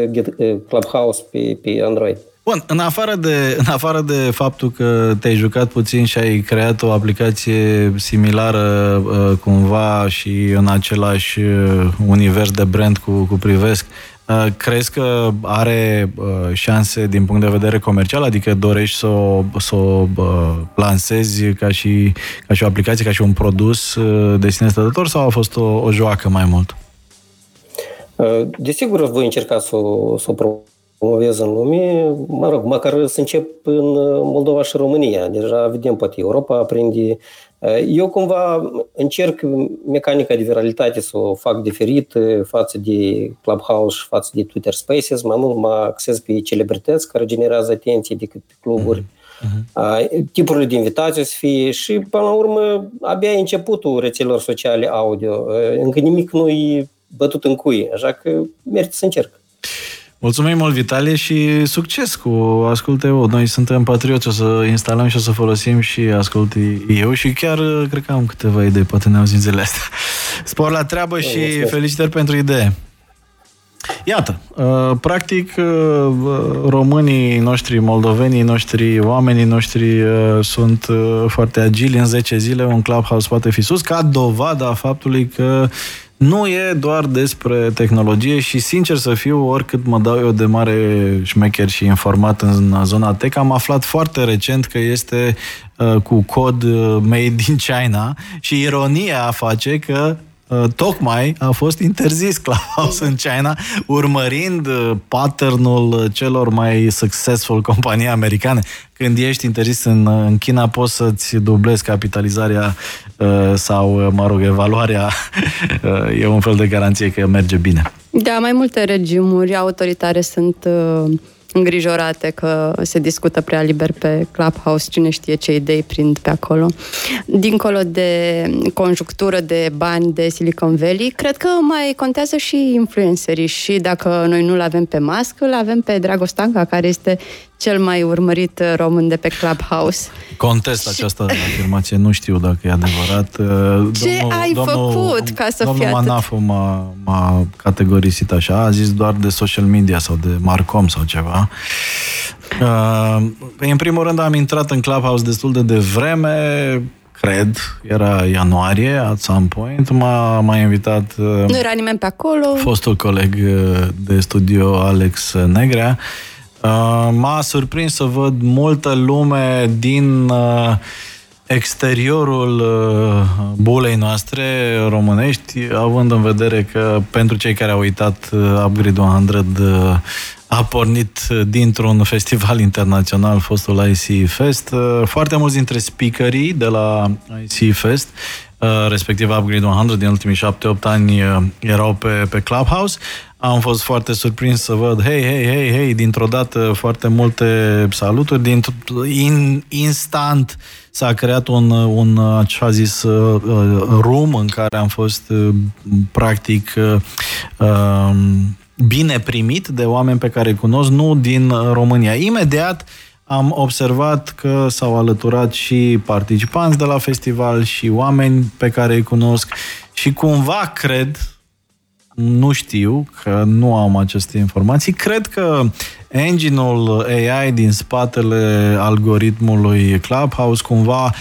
Clubhouse pe, pe Android.
Bun, în afară, de, în afară de faptul că te-ai jucat puțin și ai creat o aplicație similară uh, cumva și în același uh, univers de brand cu, cu Privesc, uh, crezi că are șanse din punct de vedere comercial? Adică dorești să o, să o lansezi ca și, ca și o aplicație, ca și un produs de sine stătător sau a fost o, o joacă mai mult?
Desigur, voi încerca să o, să o promovez în lume, mă rog, măcar să încep în Moldova și România. Deja vedem, poate Europa aprinde. Eu cumva încerc mecanica de viralitate să o fac diferit față de Clubhouse și față de Twitter Spaces. Mai mult mă axez pe celebrități care generează atenție decât pe cluburi. Uh-huh. Tipurile de invitații să fie și, până la urmă, abia e începutul rețelelor sociale audio. Încă nimic nu e bătut în cui, așa că merită să încerc.
Mulțumim mult, Vitalie, și succes cu Asculte Eu. Noi suntem patrioți, o să instalăm și o să folosim și Ascult Eu și chiar cred că am câteva idei, poate ne auzim zilele astea. [laughs] Spor la treabă și felicitări pentru idee. Iată, uh, practic uh, românii noștri, moldovenii noștri, oamenii noștri uh, sunt foarte agili. În 10 zile un clubhouse poate fi sus ca dovada faptului că nu e doar despre tehnologie și, sincer să fiu, oricât mă dau eu de mare șmecher și informat în zona tech, am aflat foarte recent că este uh, cu cod made in China și ironia face că Uh, tocmai a fost interzis Clubhouse în China, urmărind uh, patternul celor mai successful companii americane. Când ești interzis în, uh, în China, poți să-ți dublezi capitalizarea sau, mă rog, evaluarea. [laughs] E un fel de garanție că merge bine.
Da, mai multe regimuri autoritare sunt uh îngrijorate că se discută prea liber pe Clubhouse, cine știe ce idei prind pe acolo. Dincolo de conjunctură de bani de Silicon Valley, cred că mai contează și influencerii și dacă noi nu-l avem pe Musk, îl avem pe Dragostanca, care este cel mai urmărit uh, român de pe Clubhouse.
Contest această afirmație, nu știu dacă e adevărat. [laughs] Uh,
Ce domnul, ai domnul, făcut ca să
domnul
fie
Manafu m-a, m-a categorisit așa, a zis doar de social media sau de Marcom sau ceva. Uh, în primul rând am intrat în Clubhouse destul de devreme, cred, era ianuarie, at some point, m-a, m-a invitat...
Nu era nimeni pe acolo.
Fostul coleg de studio, Alex Negrea, Uh, m-a surprins să văd multă lume din uh, exteriorul uh, bulei noastre românești, având în vedere că pentru cei care au uitat Upgrade 100 a pornit dintr-un festival internațional, fostul IC Fest. Foarte mulți dintre speakerii de la IC Fest respectiv Upgrade 100 din ultimii 7-8 ani erau pe, pe Clubhouse. Am fost foarte surprins să văd, hei, hei, hei, hei, dintr-o dată foarte multe saluturi, dintr in, instant s-a creat un, un așa zis, uh, room în care am fost uh, practic uh, um, bine primit de oameni pe care îi cunosc, nu din România. Imediat am observat că s-au alăturat și participanți de la festival și oameni pe care îi cunosc și cumva cred, nu știu, că nu am aceste informații. Cred că engine-ul AI din spatele algoritmului Clubhouse cumva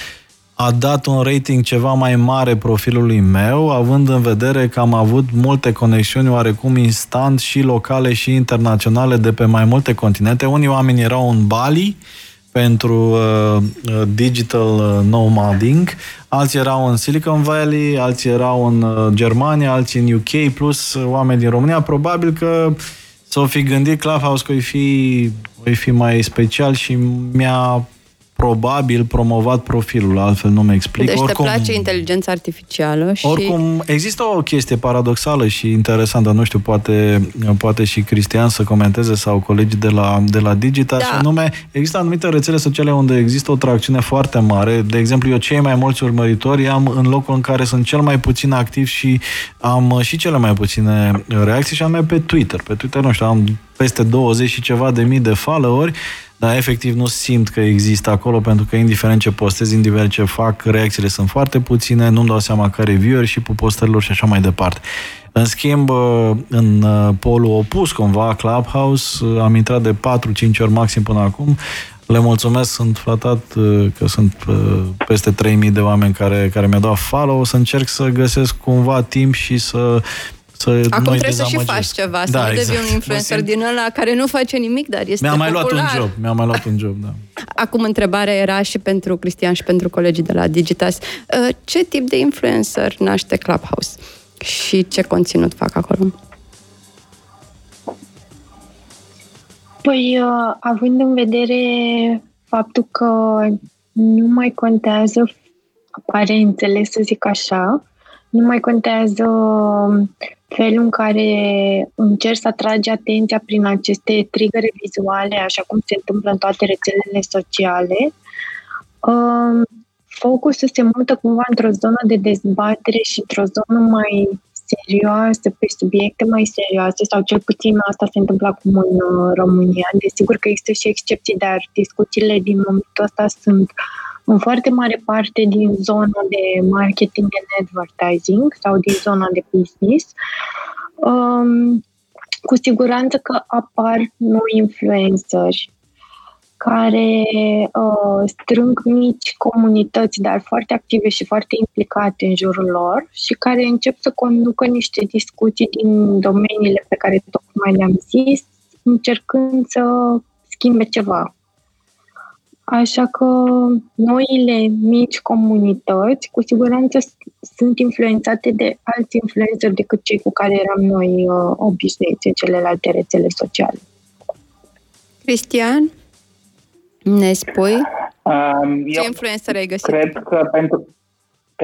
a dat un rating ceva mai mare profilului meu, având în vedere că am avut multe conexiuni oarecum instant și locale și internaționale de pe mai multe continente. Unii oameni erau în Bali, pentru uh, uh, digital uh, nomading, alții erau în Silicon Valley, alții erau în uh, Germania, alții în UK, plus uh, oameni din România. Probabil că s-o fi gândit Clubhouse că o fi, o fi mai special și mi-a probabil promovat profilul, altfel nu mi explic.
Deci oricum, te place inteligența artificială și...
Oricum, există o chestie paradoxală și interesantă, nu știu, poate, poate și Cristian să comenteze sau colegii de la, de la Digita, da. și anume, există anumite rețele sociale unde există o tracțiune foarte mare. De exemplu, eu cei mai mulți urmăritori am în locul în care sunt cel mai puțin activ și am și cele mai puține reacții și am pe Twitter. Pe Twitter, nu știu, am peste 20 și ceva de mii de followeri dar efectiv nu simt că există acolo, pentru că indiferent ce postez, indiferent ce fac, reacțiile sunt foarte puține, nu-mi dau seama care viewer și pe postărilor și așa mai departe. În schimb, în uh, polul opus, cumva, Clubhouse, uh, am intrat de 4-5 ori maxim până acum, le mulțumesc, sunt flatat uh, că sunt peste 3000 de oameni care, care mi-au dat follow, o să încerc să găsesc cumva timp și să să
Acum trebuie să și faci ceva, să da, nu exact. devii un influencer din ăla care nu face nimic, dar este
Mi-a mai
popular.
luat un job, mi-a mai luat un job, da. [laughs]
Acum întrebarea era și pentru Cristian și pentru colegii de la Digitas. Uh, ce tip de influencer naște Clubhouse? Și ce conținut fac acolo?
Păi, uh, având în vedere faptul că nu mai contează aparențele, să zic așa, nu mai contează felul în care încerci să atragi atenția prin aceste trigăre vizuale, așa cum se întâmplă în toate rețelele sociale, um, focusul se mută cumva într-o zonă de dezbatere și într-o zonă mai serioasă, pe subiecte mai serioase, sau cel puțin asta se întâmplă acum în uh, România. Desigur că există și excepții, dar discuțiile din momentul ăsta sunt uh, în foarte mare parte din zona de marketing and advertising sau din zona de business. Um, cu siguranță că apar noi influenceri care uh, strâng mici comunități, dar foarte active și foarte implicate în jurul lor și care încep să conducă niște discuții din domeniile pe care tocmai le-am zis, încercând să schimbe ceva. Așa că noile mici comunități cu siguranță sunt influențate de alți influențări decât cei cu care eram noi uh, obișnuiți în celelalte rețele sociale.
Cristian, ne spui um, ce influencer ai găsit?
Cred că pentru,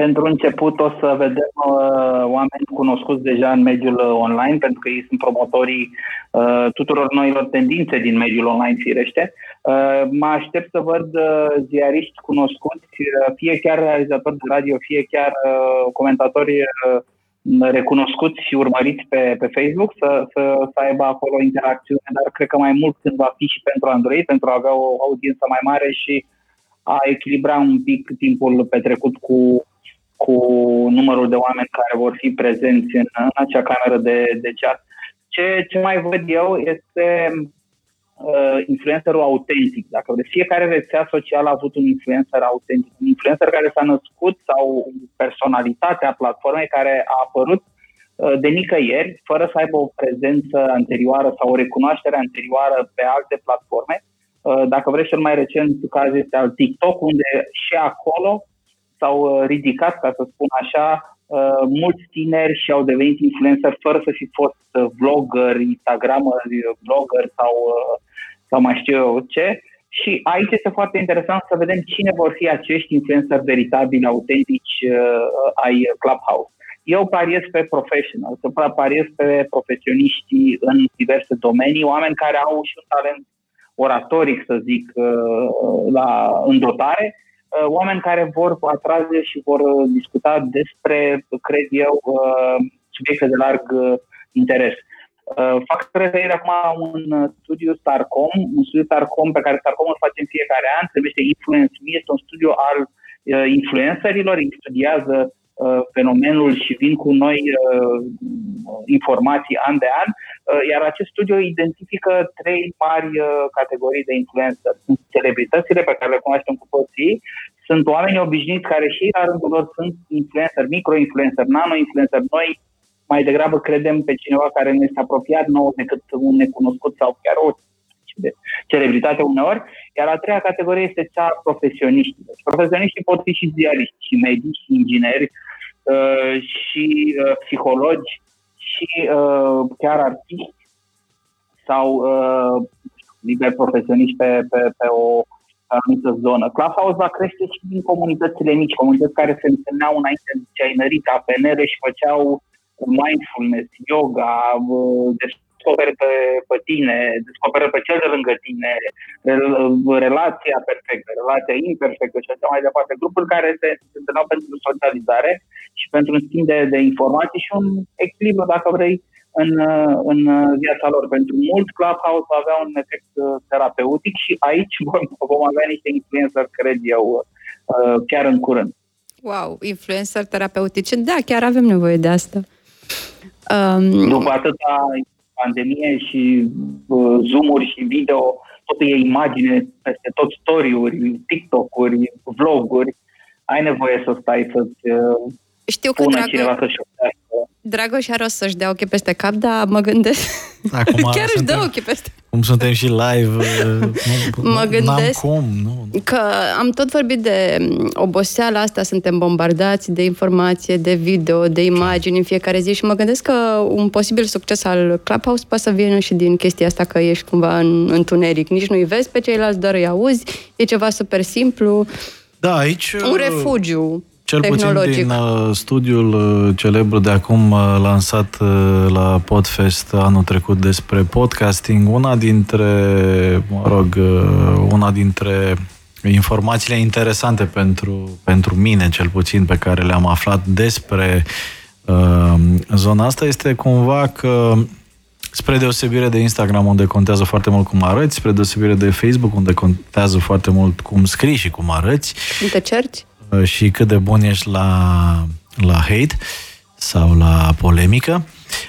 pentru început o să vedem uh, oameni cunoscuți deja în mediul uh, online, pentru că ei sunt promotorii uh, tuturor noilor tendințe din mediul online, firește. Uh, mă aștept să văd uh, ziariști cunoscuți, uh, fie chiar realizatori de radio, fie chiar uh, comentatori uh, recunoscuți și urmăriți pe, pe Facebook, să, să, să aibă acolo interacțiune, dar cred că mai mult când va fi și pentru Android, pentru a avea o audiență mai mare și a echilibra un pic timpul petrecut cu, cu numărul de oameni care vor fi prezenți în, în acea cameră de, de chat. Ce, ce mai văd eu este uh, influencerul autentic. Dacă de fiecare rețea socială a avut un influencer autentic, un influencer care s-a născut sau personalitatea platformei care a apărut uh, de nicăieri, fără să aibă o prezență anterioară sau o recunoaștere anterioară pe alte platforme. Uh, dacă vreți cel mai recent caz este al TikTok, unde și acolo s-au uh, ridicat, ca să spun așa, Uh, mulți tineri și au devenit influencer fără să fi fost uh, vlogger, instagrammer, blogger sau uh, sau mai știu eu ce. Și aici este foarte interesant să vedem cine vor fi acești influenceri veritabili, autentici uh, ai Clubhouse. Eu pariez pe professional, să pariez pe profesioniști în diverse domenii, oameni care au și un talent oratoric, să zic, uh, la îndotare, uh, oameni care vor atrage și vor discuta despre, cred eu, uh, subiecte de larg interes. Uh, fac referire acum la un studiu Starcom, un studiu Starcom pe care Starcom îl face în fiecare an, se numește Influence Me, este un studiu al uh, influencerilor, studiază uh, fenomenul și vin cu noi informații an de an, iar acest studiu identifică trei mari categorii de influencer. Sunt celebritățile pe care le cunoaștem cu toții, sunt oamenii obișnuiți care și la rândul lor sunt influencer, micro-influencer, nano-influencer, noi mai degrabă credem pe cineva care ne este apropiat nou decât un necunoscut sau chiar o de celebritate uneori, iar a treia categorie este cea a profesioniștilor. Deci, profesioniștii pot fi și ziariști, și medici, și ingineri, uh, și uh, psihologi, și uh, chiar artiști sau liber profesioniști pe, pe, pe o anumită zonă. Clubhouse va crește și din comunitățile mici, comunități care se întâlneau înainte de ce ai nărit, APNR și făceau mindfulness, yoga, descoperă pe, pe tine, descoperă pe cel de lângă tine, relația perfectă, relația imperfectă și așa mai departe. Grupuri care se, se întâlneau pentru socializare și pentru un schimb de, de informații și un echilibru, dacă vrei, în, în viața lor. Pentru mulți, Clubhouse va avea un efect uh, terapeutic și aici [laughs] vom, vom avea niște influencer, cred eu, uh, chiar în curând.
Wow, influencer terapeutice. Da, chiar avem nevoie de asta.
Um... După atâta pandemie și uh, zoom-uri și video, totul e imagine peste tot story-uri, TikTok-uri, vloguri, ai nevoie să stai să-ți uh,
știu că Drago... cineva să-și Dragoș are o să-și dea ochii peste cap, dar mă gândesc... Acum [laughs] Chiar își dă ochii peste
Cum suntem și live, nu, [laughs] mă gândesc cum, nu.
că am tot vorbit de oboseala asta, suntem bombardați de informație, de video, de imagini în fiecare zi și mă gândesc că un posibil succes al Clubhouse poate să vină și din chestia asta că ești cumva în întuneric. Nici nu-i vezi pe ceilalți, doar îi auzi, e ceva super simplu.
Da, aici...
Un refugiu
cel puțin din uh, studiul uh, celebru de acum uh, lansat uh, la Podfest anul trecut despre podcasting, una dintre, mă rog, uh, una dintre informațiile interesante pentru, pentru mine, cel puțin, pe care le-am aflat despre uh, zona asta este cumva că spre deosebire de Instagram, unde contează foarte mult cum arăți, spre deosebire de Facebook, unde contează foarte mult cum scrii și cum arăți.
Cum te cerci?
Uh, și cât de bun ești la, la hate sau la polemică.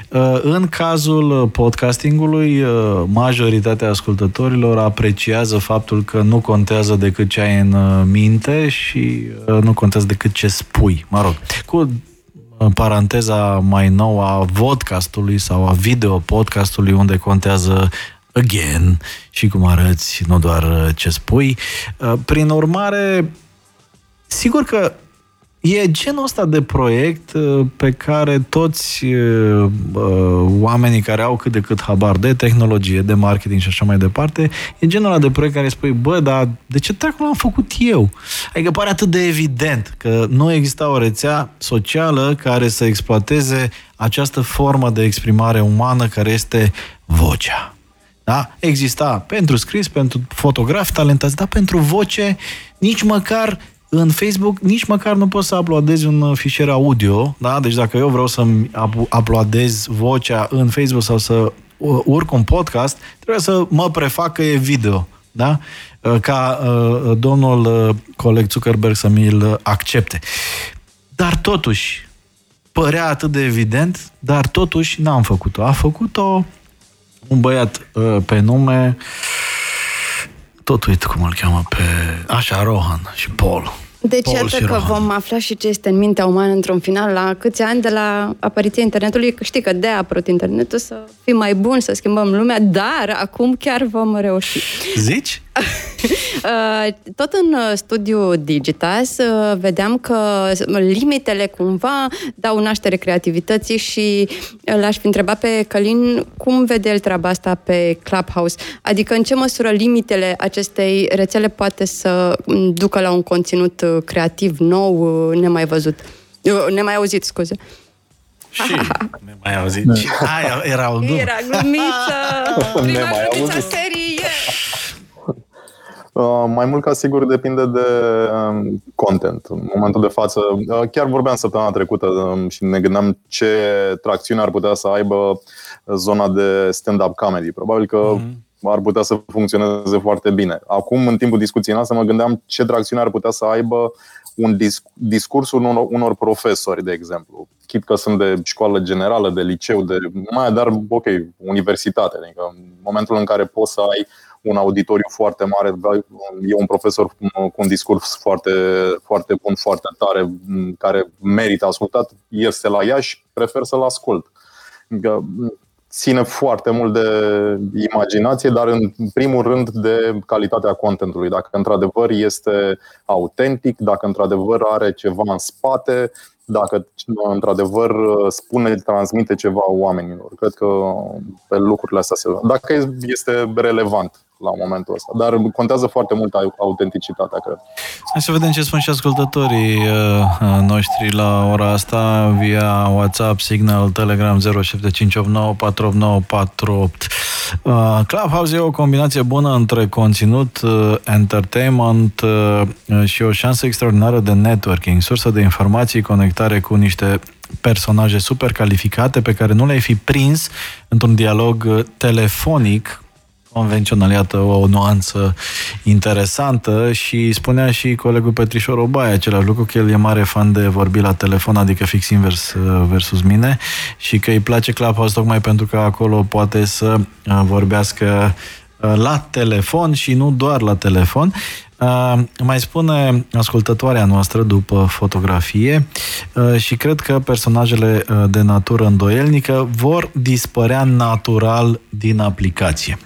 Uh, în cazul podcastingului, uh, majoritatea ascultătorilor apreciază faptul că nu contează decât ce ai în uh, minte și nu contează decât ce spui. Mă rog, cu paranteza mai nouă a vodcastului sau a video podcastului unde contează again și cum arăți, nu doar ce spui. Prin urmare, sigur că E genul ăsta de proiect uh, pe care toți uh, uh, oamenii care au cât de cât habar de tehnologie, de marketing și așa mai departe, e genul ăla de proiect care spui, bă, dar de ce treacă l-am făcut eu? Adică pare atât de evident că nu exista o rețea socială care să exploateze această formă de exprimare umană care este vocea. Da? Exista pentru scris, pentru fotografi talentați, dar pentru voce nici măcar în Facebook nici măcar nu poți să uploadezi un uh, fișier audio, da? Deci dacă eu vreau să-mi uploadez vocea în Facebook sau să uh, urc un podcast, trebuie să mă prefac că e video, da? Uh, ca uh, domnul coleg Zuckerberg să mi-l accepte. Dar totuși, părea atât de evident, dar totuși n-am făcut-o. A făcut-o un băiat uh, pe nume uh, tot uit cum îl cheamă pe... Așa, Rohan și Paul.
Deci
Paul
iată că Rohan. vom afla și ce este în mintea umană într-un final la câți ani de la apariția internetului. Știi că de a apărut internetul să fim mai buni, să schimbăm lumea, dar acum chiar vom reuși.
Zici? [laughs]
Uh, tot în uh, studiu Digitas uh, vedeam că limitele cumva dau naștere creativității și l-aș fi întrebat pe Călin cum vede el treaba asta pe Clubhouse. Adică în ce măsură limitele acestei rețele poate să mm, ducă la un conținut creativ nou, nemai văzut. Nemai auzit, scuze.
Și [laughs] nemai auzit. Da. Aia era o
Era glumiță. [laughs] Prima glumiță serie.
Uh, mai mult ca sigur depinde de um, content. În momentul de față, uh, chiar vorbeam săptămâna trecută um, și ne gândeam ce tracțiune ar putea să aibă zona de stand-up comedy. Probabil că mm-hmm. ar putea să funcționeze foarte bine. Acum, în timpul discuției noastre, mă gândeam ce tracțiune ar putea să aibă un disc- discursul unor, unor profesori, de exemplu. Chit că sunt de școală generală, de liceu, de mai dar, ok, universitate. Adică în momentul în care poți să ai un auditoriu foarte mare, e un profesor cu un discurs foarte, foarte bun, foarte tare, care merită ascultat, este la Iași, prefer să-l ascult. Adică, ține foarte mult de imaginație, dar în primul rând de calitatea contentului. Dacă într-adevăr este autentic, dacă într-adevăr are ceva în spate, dacă într-adevăr spune, transmite ceva oamenilor. Cred că pe lucrurile astea se Dacă este relevant la momentul ăsta. Dar contează foarte mult autenticitatea, cred.
Hai să vedem ce spun și ascultătorii uh, uh, noștri la ora asta via WhatsApp, Signal, Telegram 07589 48948. Uh, Clubhouse e o combinație bună între conținut, entertainment și o șansă extraordinară de networking, sursă de informații, conectare cu niște personaje super calificate pe care nu le-ai fi prins într-un dialog telefonic convențional, iată o nuanță interesantă și spunea și colegul Petrișor Obaia același lucru, că el e mare fan de vorbi la telefon, adică fix invers uh, versus mine și că îi place Clubhouse tocmai pentru că acolo poate să uh, vorbească uh, la telefon și nu doar la telefon. Uh, mai spune ascultătoarea noastră după fotografie uh, și cred că personajele uh, de natură îndoielnică vor dispărea natural din aplicație.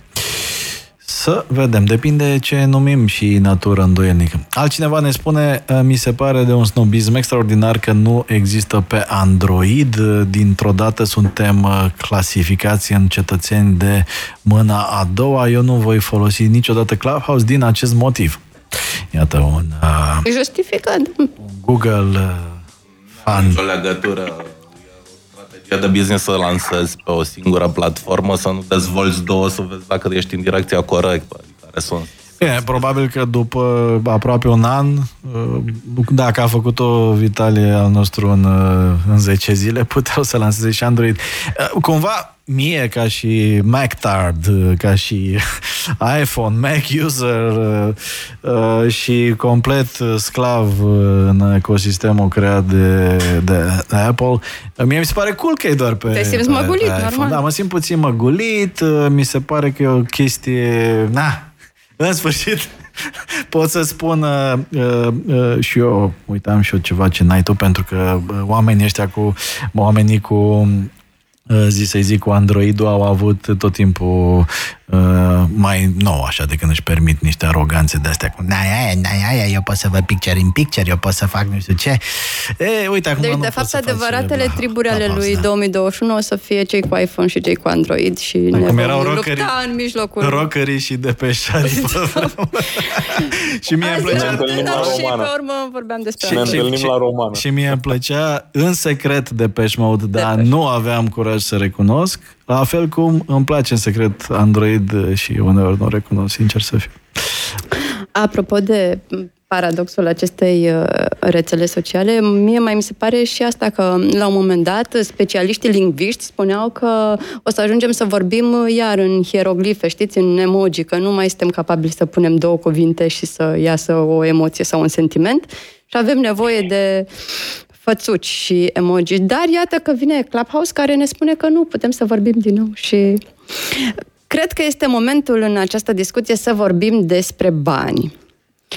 Să vedem, depinde ce numim și natură îndoielnică. Altcineva ne spune, ă, mi se pare de un snobism extraordinar că nu există pe Android. Dintr-o dată suntem ă, clasificați în cetățeni de mâna a doua. Eu nu voi folosi niciodată Clubhouse din acest motiv. Iată un...
Uh, Justificat. Un
Google uh, fan.
O legătură de business să lansezi pe o singură platformă, să nu dezvolți două, să vezi dacă ești în direcția corectă, adică sunt.
Bine, probabil că după aproape un an, uh, dacă a făcut-o Vitalie al nostru în, uh, în 10 zile, [laughs] puteau să lanseze și Android. Uh, cumva, mie ca și MacTard, ca și [laughs] iPhone, Mac user uh, și complet sclav în ecosistemul creat de, de Apple, mie mi se pare cool că e doar pe
Te simți
pe,
măgulit,
pe
normal.
Da, mă simt puțin măgulit, mi se pare că e o chestie... Na, în sfârșit, [laughs] pot să spun uh, uh, uh, și eu, uitam și eu ceva ce n-ai tu, pentru că uh, oamenii ăștia cu, oamenii cu Uh, zi să zic, cu Android-ul au avut tot timpul uh, mai nou, așa, de când își permit niște aroganțe de astea cu n-ai aia, n-ai aia, eu pot să văd picture in picture, eu pot să fac nu știu ce. E, uite, acum
deci,
nu
de
pot
fapt,
să
adevăratele
faci,
triburi
da,
ale
da,
lui
da.
2021 o să fie cei cu iPhone și cei cu Android și ne
cum
vom
erau
lupta
rockerii-
în mijlocul...
Rockerii și depeșari. [laughs] și mie îmi
Azi
plăcea...
era
întâlnim la
tânăr și
romană.
pe urmă vorbeam despre
Și ne
Android.
întâlnim la romană.
Și mie îmi plăcea în secret Depeche Mode, dar nu aveam curaj să recunosc. La fel cum îmi place în secret Android și uneori nu recunosc, sincer să fiu.
Apropo de paradoxul acestei uh, rețele sociale, mie mai mi se pare și asta că la un moment dat specialiștii lingviști spuneau că o să ajungem să vorbim iar în hieroglife, știți, în emoji, că nu mai suntem capabili să punem două cuvinte și să iasă o emoție sau un sentiment și avem nevoie de fățuci și emoji. Dar iată că vine Clubhouse care ne spune că nu, putem să vorbim din nou și Cred că este momentul în această discuție să vorbim despre bani.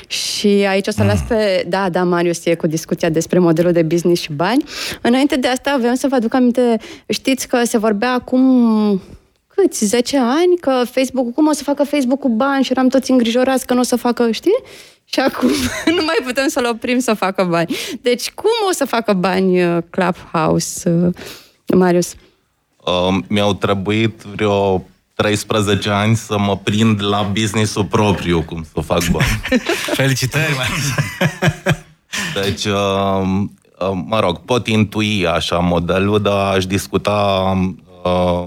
Și aici o să las pe... Da, da, Marius e cu discuția despre modelul de business și bani. Înainte de asta, vreau să vă aduc aminte, știți că se vorbea acum câți, 10 ani, că Facebook, cum o să facă Facebook cu bani și eram toți îngrijorați că nu o să facă, știi? Și acum [laughs] nu mai putem să-l oprim să facă bani. Deci cum o să facă bani uh, Clubhouse, uh, Marius?
Uh, mi-au trebuit vreo 13 ani să mă prind la business-ul propriu, cum să fac bani. [laughs]
Felicitări, mai [laughs]
Deci, uh, uh, mă rog, pot intui așa modelul, dar aș discuta uh,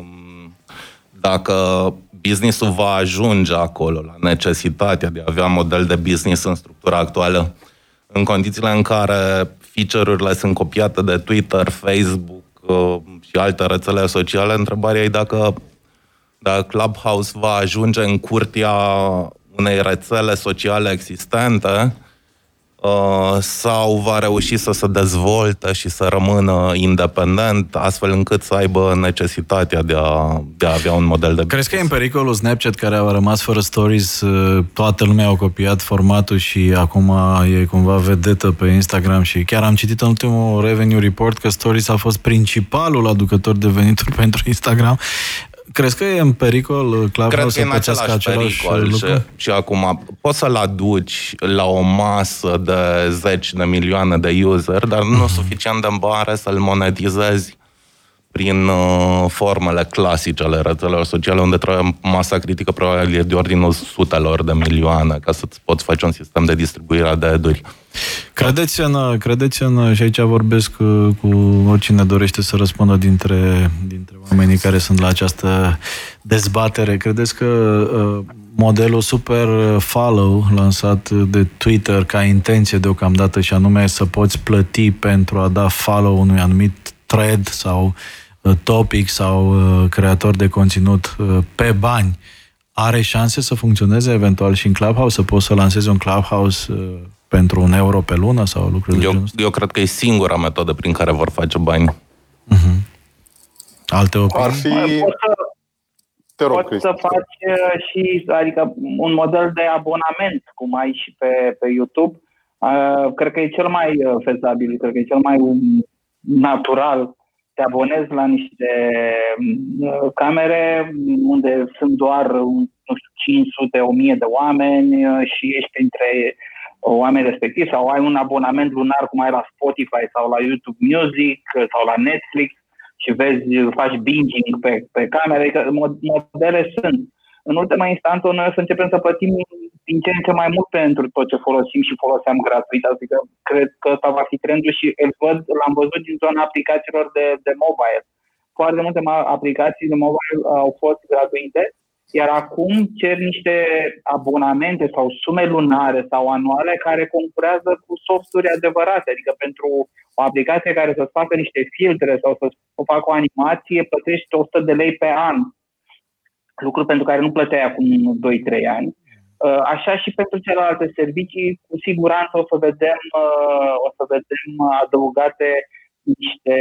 dacă business-ul va ajunge acolo, la necesitatea de a avea model de business în structura actuală, în condițiile în care feature-urile sunt copiate de Twitter, Facebook uh, și alte rețele sociale, întrebarea e dacă, dacă Clubhouse va ajunge în curtea unei rețele sociale existente uh, sau va reuși să se dezvolte și să rămână independent, astfel încât să aibă necesitatea de a, de a avea un model de
Crezi că e în pericolul Snapchat care a rămas fără stories? uh, Toată lumea a copiat formatul și acum e cumva vedetă pe Instagram și chiar am citit în ultimul revenue report că stories a fost principalul aducător de venituri [laughs] pentru Instagram. Crezi că e în pericol uh,
Cred
Clubhouse
că
să
e în
pățească
același
același
pericol și,
lucru?
și acum poți să-l aduci la o masă de zeci de milioane de user, dar nu suficient de mare să-l monetizezi prin uh, formele clasice ale rețelelor sociale, unde trebuie masa critică probabil e de ordinul sutelor de milioane ca să-ți poți face un sistem de distribuire de eduri.
Credeți în, credeți în, și aici vorbesc cu, cu oricine dorește să răspundă dintre, dintre oamenii care sunt la această dezbatere, credeți că uh, modelul super follow lansat de Twitter ca intenție deocamdată și anume să poți plăti pentru a da follow unui anumit thread sau uh, topic sau uh, creator de conținut uh, pe bani, are șanse să funcționeze eventual și în Clubhouse, să poți să lansezi un Clubhouse uh, pentru un euro pe lună sau lucruri de
Eu,
genul ăsta?
eu cred că e singura metodă prin care vor face bani.
Alte opinii?
Ar fi...
Poți să,
Te rog,
poți
Cristi.
să faci uh, și, adică, un model de abonament, cum ai și pe, pe YouTube. Uh, cred că e cel mai uh, fezabil, cred că e cel mai um, natural. Te abonezi la niște uh, camere unde sunt doar, um, nu știu, 500, 1000 de oameni uh, și ești printre oameni respectivi sau ai un abonament lunar cum ai la Spotify sau la YouTube Music uh, sau la Netflix și vezi, faci binging pe, pe camere, adică mod- modele sunt. În ultima instanță, noi o să începem să plătim din ce în ce mai mult pentru tot ce folosim și foloseam gratuit, adică cred că ăsta va fi trendul și îl văd, l-am văzut din zona aplicațiilor de, de mobile. Foarte multe ma- aplicații de mobile au fost gratuite iar acum cer niște abonamente sau sume lunare sau anuale care concurează cu softuri adevărate. Adică pentru o aplicație care să facă niște filtre sau să facă o animație, plătești 100 de lei pe an. Lucru pentru care nu plăteai acum 2-3 ani. Uh, așa și pentru celelalte servicii, cu siguranță o să vedem, uh, o să vedem adăugate niște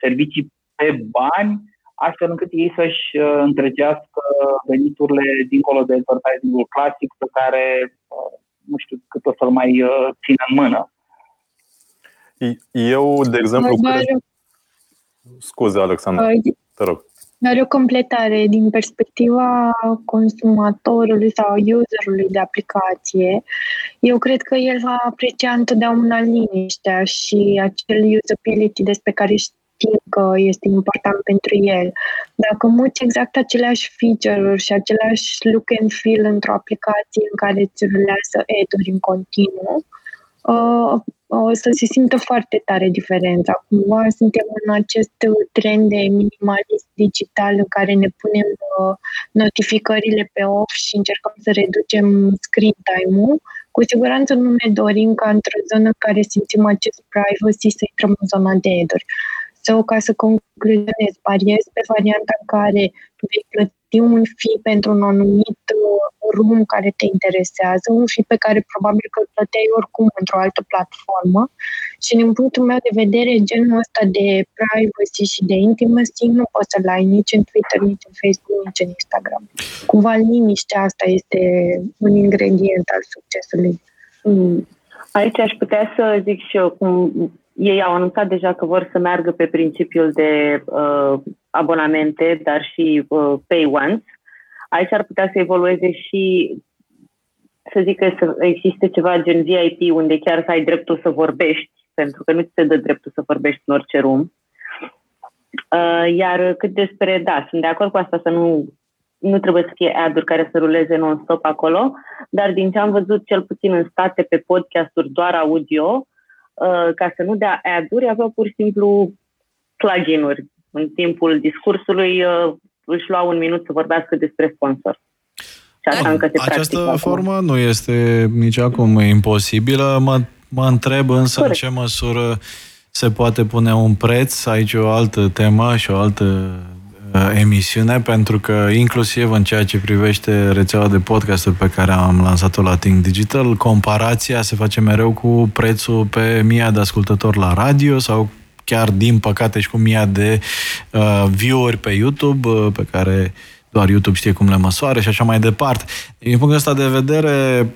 servicii pe bani, astfel încât ei să-și uh, întregească veniturile dincolo de advertising-ul clasic pe care nu știu cât o să-l mai țină în mână.
Eu, de exemplu, cred... Scuze, Alexandru, te rog.
Are o completare din perspectiva consumatorului sau userului de aplicație. Eu cred că el va aprecia întotdeauna liniștea și acel usability despre care știm că este important pentru el. Dacă muți exact aceleași feature-uri și același look and feel într-o aplicație în care îți rulează ad-uri în continuu, uh, o să se simtă foarte tare diferența. Cumva suntem în acest trend de minimalist digital în care ne punem uh, notificările pe off și încercăm să reducem screen time-ul. Cu siguranță nu ne dorim ca într-o zonă în care simțim acest privacy să intrăm în zona de eduri. Sau ca să concluzionez, pariez pe varianta în care vei plăti un fee pentru un anumit uh, room care te interesează, un fee pe care probabil că îl plăteai oricum într-o altă platformă și din punctul meu de vedere genul ăsta de privacy și de intimacy nu poți să-l ai nici în Twitter, nici în Facebook, nici în Instagram. Cumva liniștea asta este un ingredient al succesului.
Mm. Aici aș putea să zic și eu cum ei au anunțat deja că vor să meargă pe principiul de uh, abonamente, dar și uh, pay once. Aici ar putea să evolueze și să zic că să existe ceva gen VIP unde chiar să ai dreptul să vorbești, pentru că nu ți se dă dreptul să vorbești în orice room. Uh, iar cât despre, da, sunt de acord cu asta să nu, nu trebuie să fie ad care să ruleze non-stop acolo, dar din ce am văzut cel puțin în state pe podcasturi doar audio, Uh, ca să nu dea ad-uri, aveau pur și simplu plugin-uri. În timpul discursului uh, își lua un minut să vorbească despre sponsor.
Și așa încă se Această formă acum. nu este nici acum imposibilă. Mă, mă întreb însă Corect. în ce măsură se poate pune un preț, aici o altă temă și o altă Uh, emisiune, pentru că inclusiv în ceea ce privește rețeaua de podcasturi pe care am lansat-o la Think Digital, comparația se face mereu cu prețul pe mii de ascultători la radio sau chiar, din păcate, și cu mii de uh, view-uri pe YouTube, uh, pe care doar YouTube știe cum le măsoare și așa mai departe. Din punctul ăsta de vedere,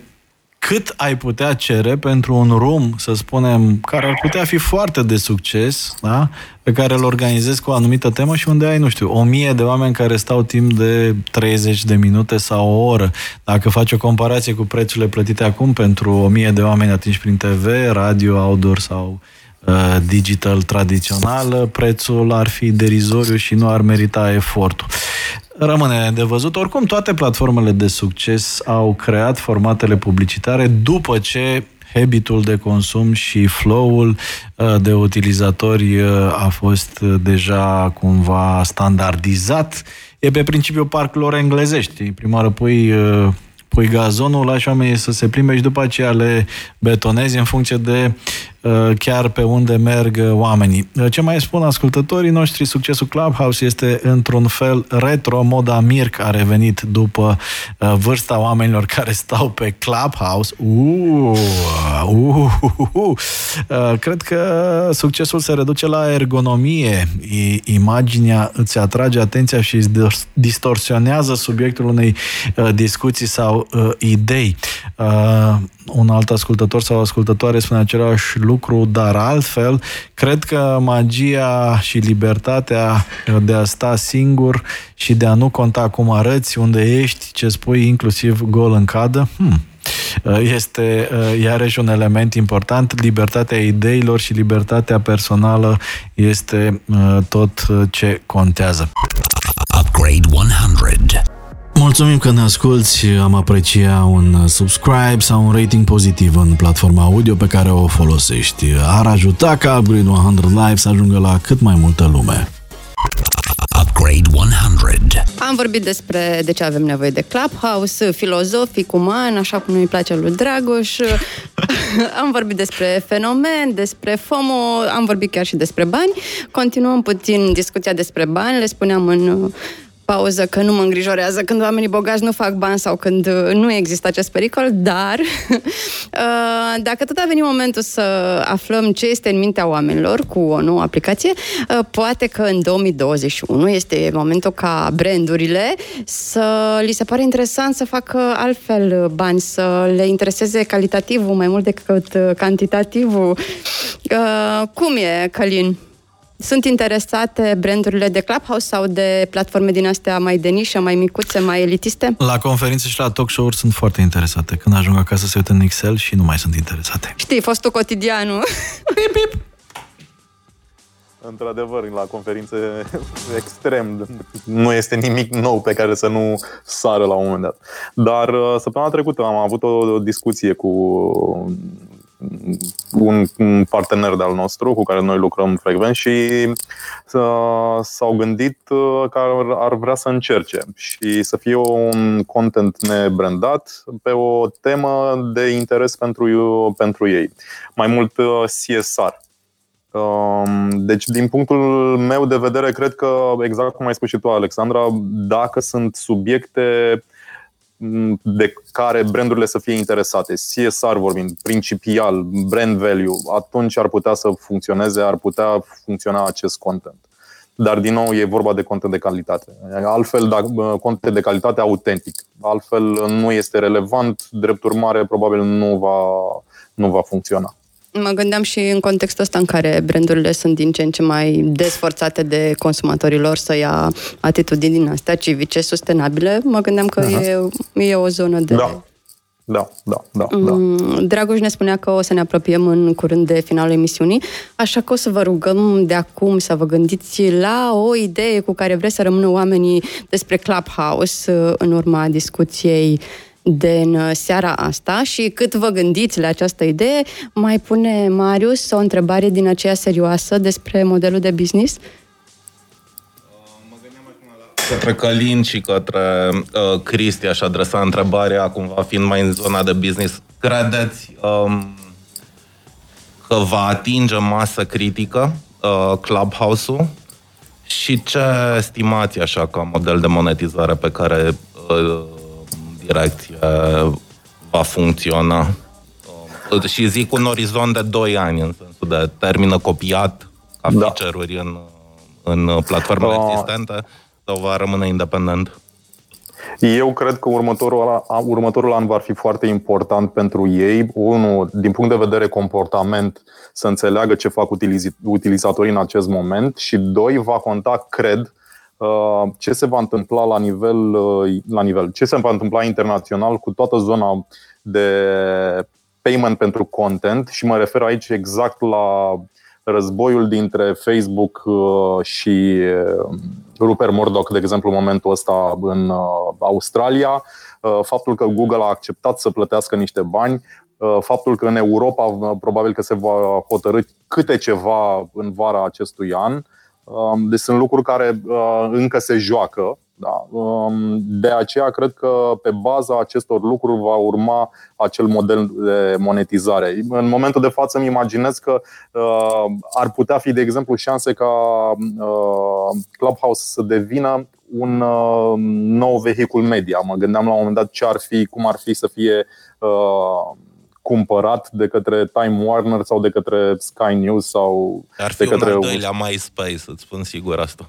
cât ai putea cere pentru un room, să spunem, care ar putea fi foarte de succes, da? pe care îl organizezi cu o anumită temă și unde ai, nu știu, o mie de oameni care stau timp de 30 de minute sau o oră. Dacă faci o comparație cu prețurile plătite acum pentru o mie de oameni atinși prin TV, radio, outdoor sau uh, digital tradițional, prețul ar fi derizoriu și nu ar merita efortul. Rămâne de văzut. Oricum, toate platformele de succes au creat formatele publicitare după ce habitul de consum și flow-ul uh, de utilizatori uh, a fost uh, deja cumva standardizat. E pe principiu parcurilor englezești. Prima oară pui pui gazonul, lași oamenii să se plimbe și după aceea le betonezi în funcție de uh, chiar pe unde merg oamenii. Uh, ce mai spun ascultătorii noștri, succesul Clubhouse este într-un fel retro, moda Mirc a revenit după uh, vârsta oamenilor [laughs] care stau pe Clubhouse. Uh, uh, uh, uh. Cred că succesul se reduce la ergonomie. Imaginea îți atrage atenția și îți distorsionează subiectul unei discuții sau uh, idei. Uh, un alt ascultător sau ascultătoare spune același lucru, dar altfel, cred că magia și libertatea de a sta singur și de a nu conta cum arăți, unde ești, ce spui, inclusiv gol în cadă, hmm, uh, este uh, iarăși un element important. Libertatea ideilor și libertatea personală este uh, tot ce contează. Upgrade 100 Mulțumim că ne asculti, am aprecia un subscribe sau un rating pozitiv în platforma audio pe care o folosești. Ar ajuta ca Upgrade 100 Live să ajungă la cât mai multă lume. Upgrade
Upgrade 100. Am vorbit despre de ce avem nevoie de Clubhouse, filozofic, uman, așa cum nu-i place lui Dragoș. [laughs] am vorbit despre fenomen, despre FOMO, am vorbit chiar și despre bani. Continuăm puțin discuția despre bani. Le spuneam în pauză că nu mă îngrijorează când oamenii bogați nu fac bani sau când uh, nu există acest pericol, dar [laughs] uh, dacă tot a venit momentul să aflăm ce este în mintea oamenilor cu o nouă aplicație, uh, poate că în 2021 este momentul ca brandurile să li se pare interesant să facă altfel bani, să le intereseze calitativul mai mult decât cantitativul. Cum e, Călin? Sunt interesate brandurile de Clubhouse sau de platforme din astea mai de nișă, mai micuțe, mai elitiste?
La conferințe și la talk show-uri sunt foarte interesate. Când ajung acasă se uită în Excel și nu mai sunt interesate.
Știi, fostul cotidianul. pip, pip.
Într-adevăr, la conferințe [laughs] extrem, nu este nimic nou pe care să nu sară la un moment dat. Dar uh, săptămâna trecută am avut o discuție cu un, un partener de-al nostru cu care noi lucrăm frecvent și uh, s-au gândit uh, că ar, ar vrea să încerce și să fie un content nebrandat pe o temă de interes pentru, pentru ei. Mai mult uh, CSR. Um, deci, din punctul meu de vedere, cred că, exact cum ai spus și tu, Alexandra, dacă sunt subiecte de care brandurile să fie interesate, CSR vorbind, principial, brand value, atunci ar putea să funcționeze, ar putea funcționa acest content. Dar, din nou, e vorba de content de calitate. Altfel, dacă, content de calitate autentic. Altfel, nu este relevant, drept urmare, probabil nu va, nu va funcționa.
Mă gândeam și în contextul ăsta în care brandurile sunt din ce în ce mai desforțate de consumatorilor să ia atitudini din astea civice, sustenabile. Mă gândeam că uh-huh. e, e o zonă de...
Da. Da, da, da, da.
Dragoș ne spunea că o să ne apropiem în curând de finalul emisiunii, așa că o să vă rugăm de acum să vă gândiți la o idee cu care vreți să rămână oamenii despre Clubhouse în urma discuției din uh, seara asta și cât vă gândiți la această idee, mai pune Marius o întrebare din aceea serioasă despre modelul de business?
către Călin și către uh, Cristi aș adresa întrebarea, cumva fiind mai în zona de business. Credeți um, că va atinge masă critică uh, Clubhouse-ul? Și ce estimați așa ca model de monetizare pe care uh, direcție va funcționa. Și zic un orizont de 2 ani, în sensul de termină copiat ca da. feature-uri în, în platformele uh. existente sau va rămâne independent?
Eu cred că următorul, următorul an va fi foarte important pentru ei. Unul, din punct de vedere comportament, să înțeleagă ce fac utilizatorii în acest moment și doi, va conta, cred, Uh, ce se va întâmpla la nivel, uh, la nivel, ce se va întâmpla internațional cu toată zona de payment pentru content și mă refer aici exact la războiul dintre Facebook uh, și Rupert Murdoch, de exemplu, în momentul ăsta în Australia, faptul că Google a acceptat să plătească niște bani, faptul că în Europa probabil că se va hotărâ câte ceva în vara acestui an, Um, deci sunt lucruri care uh, încă se joacă. Da? Um, de aceea cred că pe baza acestor lucruri va urma acel model de monetizare. În momentul de față îmi imaginez că uh, ar putea fi, de exemplu, șanse ca uh, Clubhouse să devină un nou vehicul media. Mă gândeam la un moment dat ce ar fi, cum ar fi să fie cumpărat de către Time Warner sau de către Sky News sau
Ar fi
de către
un al doilea MySpace, îți spun sigur asta.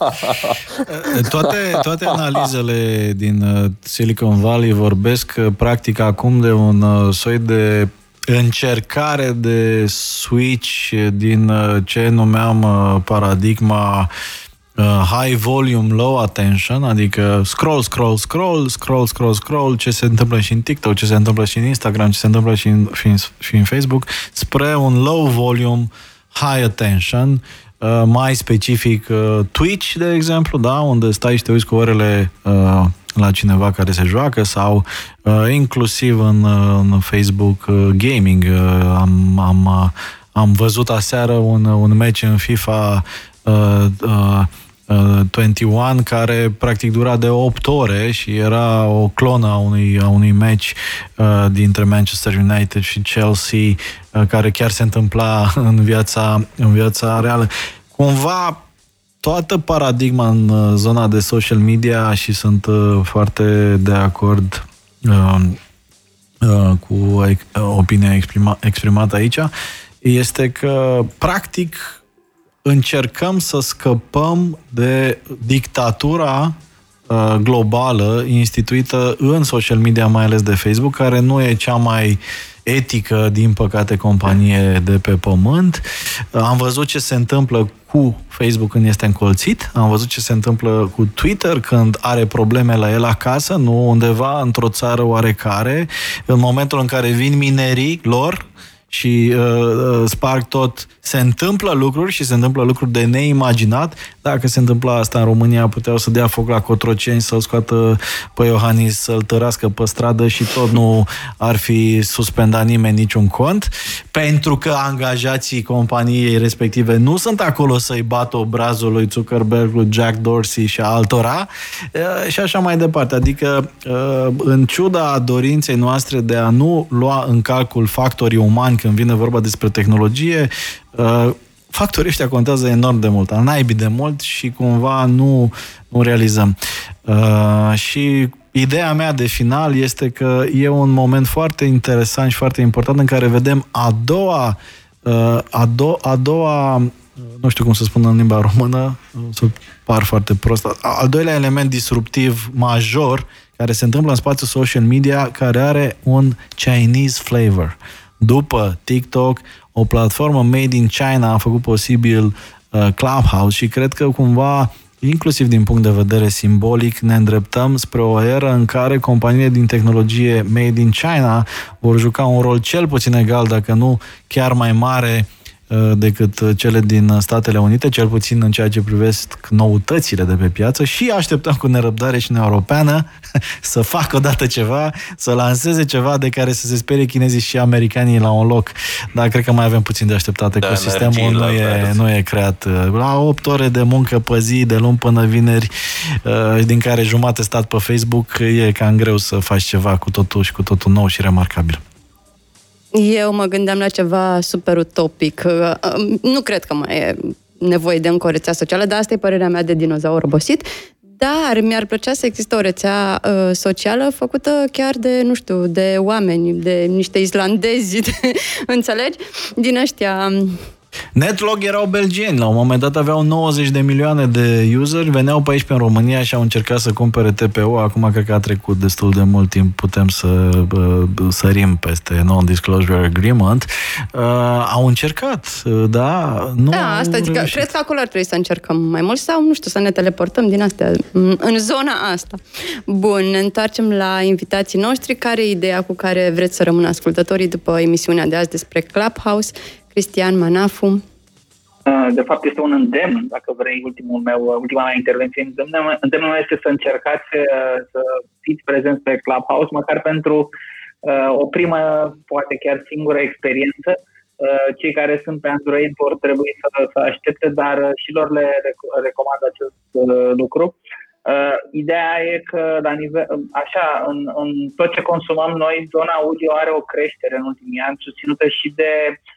[laughs]
toate, toate analizele din uh, Silicon Valley vorbesc uh, practic acum de un uh, soi de încercare de switch din ce numeam paradigma uh, high volume, low attention, adică scroll, scroll, scroll, scroll, scroll, scroll, ce se întâmplă și în TikTok, ce se întâmplă și în Instagram, ce se întâmplă și în, și în, și în Facebook, spre un low volume, high attention, uh, mai specific uh, Twitch, de exemplu, da, unde stai și te uiți cu orele uh, la cineva care se joacă sau uh, inclusiv în, uh, în Facebook uh, Gaming. Uh, am, am, uh, am văzut aseară un, un match în FIFA uh, uh, 21, care practic dura de 8 ore și era o clonă a unui, a unui match uh, dintre Manchester United și Chelsea, uh, care chiar se întâmpla [laughs] în viața, în viața reală. Cumva toată paradigma în uh, zona de social media și sunt uh, foarte de acord uh, uh, cu uh, opinia exprima, exprimată aici, este că practic încercăm să scăpăm de dictatura uh, globală instituită în social media, mai ales de Facebook, care nu e cea mai etică, din păcate, companie de pe pământ. Uh, am văzut ce se întâmplă cu Facebook când este încolțit, am văzut ce se întâmplă cu Twitter când are probleme la el acasă, nu undeva într-o țară oarecare, în momentul în care vin minerii lor, și uh, uh, sparg tot. Se întâmplă lucruri și se întâmplă lucruri de neimaginat. Dacă se întâmpla asta în România, puteau să dea foc la Cotroceni, să-l scoată pe Iohannis, să-l tărască pe stradă și tot nu ar fi suspendat nimeni niciun cont, pentru că angajații companiei respective nu sunt acolo să-i bată obrazul lui Zuckerberg, lui Jack Dorsey și altora uh, și așa mai departe. Adică, uh, în ciuda dorinței noastre de a nu lua în calcul factorii umani când vine vorba despre tehnologie, uh, factorii ăștia contează enorm de mult, al naibii de mult și cumva nu, nu realizăm. Uh, și ideea mea de final este că e un moment foarte interesant și foarte important în care vedem a doua, uh, a, do- a doua nu știu cum să spun în limba română, să par foarte prost, al doilea element disruptiv major care se întâmplă în spațiul social media, care are un Chinese flavor. După TikTok, o platformă made in China a făcut posibil uh, Clubhouse și cred că cumva inclusiv din punct de vedere simbolic, ne îndreptăm spre o eră în care companiile din tehnologie made in China vor juca un rol cel puțin egal, dacă nu chiar mai mare, Uh, decât uh, cele din Statele Unite, cel puțin în ceea ce privesc noutățile de pe piață și așteptăm cu nerăbdare și în Europeană [laughs] să facă odată ceva, să lanseze ceva de care să se sperie chinezii și americanii la un loc. Dar cred că mai avem puțin de așteptat. Da, Ecosistemul nu e, nu e creat. Uh, la 8 ore de muncă pe zi, de luni până vineri, din care jumate stat pe Facebook, e cam greu să faci ceva cu totul și cu totul nou și remarcabil.
Eu mă gândeam la ceva super utopic. Uh, um, nu cred că mai e nevoie de încă o rețea socială, dar asta e părerea mea de dinozaur obosit. Dar mi-ar plăcea să există o rețea uh, socială făcută chiar de, nu știu, de oameni, de niște islandezi, [laughs] de, înțelegi? Din ăștia um,
Netlog erau belgieni, la un moment dat aveau 90 de milioane de useri, veneau pe aici pe în România și au încercat să cumpere TPO, acum cred că a trecut destul de mult timp, putem să uh, sărim peste Non-Disclosure Agreement. Uh, au încercat, uh, da, nu
Da, asta zic, cred că acolo ar trebui să încercăm mai mult sau, nu știu, să ne teleportăm din astea, în zona asta. Bun, ne întoarcem la invitații noștri. Care e ideea cu care vreți să rămână ascultătorii după emisiunea de azi despre Clubhouse? Cristian Manafu.
Uh, de fapt, este un îndemn, dacă vrei, ultimul meu, ultima mea intervenție. Îndemnul, îndemnul meu este să încercați uh, să fiți prezenți pe Clubhouse, măcar pentru uh, o primă, poate chiar singură experiență. Cei care sunt pe Android vor trebui să, să aștepte, dar și lor le recomand acest lucru. Uh, ideea e că, la nivel, așa, în, în tot ce consumăm noi, zona audio are o creștere în ultimii ani, susținută și de Uh,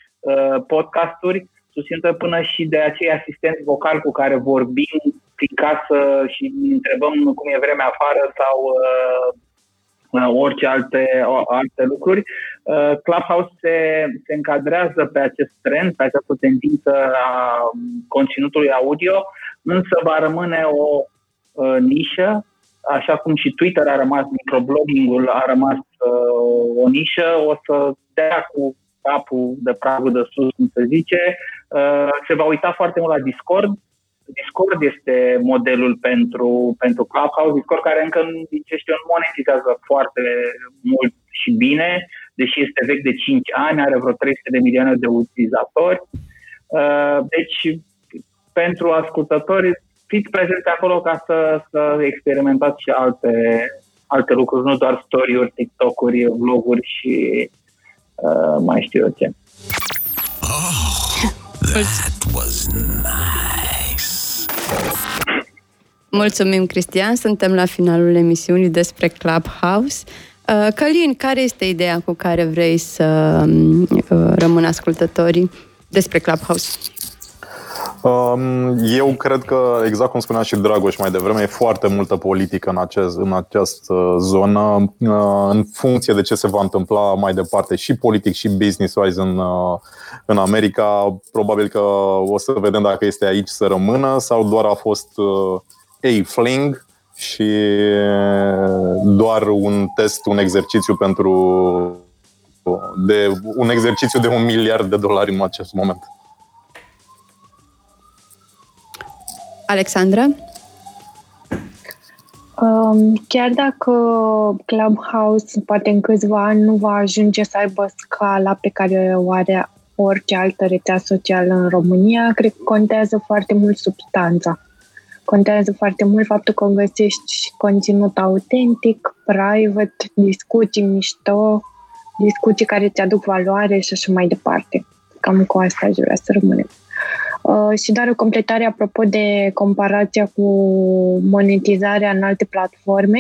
podcasturi, susținută până și de acei asistenți vocali cu care vorbim prin casă și întrebăm cum e vremea afară sau uh, uh, orice alte, alte lucruri. Uh, Clubhouse se, se încadrează pe acest trend, pe această tendință a conținutului audio, însă va rămâne o uh, nișă, așa cum și Twitter a rămas, microblogging-ul a rămas uh, o nișă, o să dea cu capul de pragul de sus, cum se zice, uh, se va uita foarte mult la Discord. Discord este modelul pentru, pentru Clubhouse, Discord care încă, zice știu, nu monetizează foarte mult și bine, deși este vechi de 5 ani, are vreo 300 de milioane de utilizatori. Uh, deci, pentru ascultători, fiți prezenți acolo ca să, să experimentați și alte, alte lucruri, nu doar story-uri, TikTok-uri, vloguri și uh, mai știu eu ce. Oh, that was nice.
Mulțumim, Cristian. Suntem la finalul emisiunii despre Clubhouse. Uh, Călin, care este ideea cu care vrei să um, uh, rămână ascultătorii despre Clubhouse?
Um, eu cred că, exact cum spunea și Dragoș mai devreme, e foarte multă politică în, acest, în această zonă, uh, în funcție de ce se va întâmpla mai departe, și politic și business-wise în, în America. Probabil că o să vedem dacă este aici să rămână sau doar a fost a fling și doar un test, un exercițiu pentru de un exercițiu de un miliard de dolari în acest moment.
Alexandra?
Um, chiar dacă Clubhouse poate în câțiva ani nu va ajunge să aibă scala pe care o are orice altă rețea socială în România, cred că contează foarte mult substanța. Contează foarte mult faptul că găsești conținut autentic, private, discuții mișto, discuții care ți aduc valoare și așa mai departe. Cam cu asta aș vrea să rămânem. Uh, și doar o completare apropo de comparația cu monetizarea în alte platforme.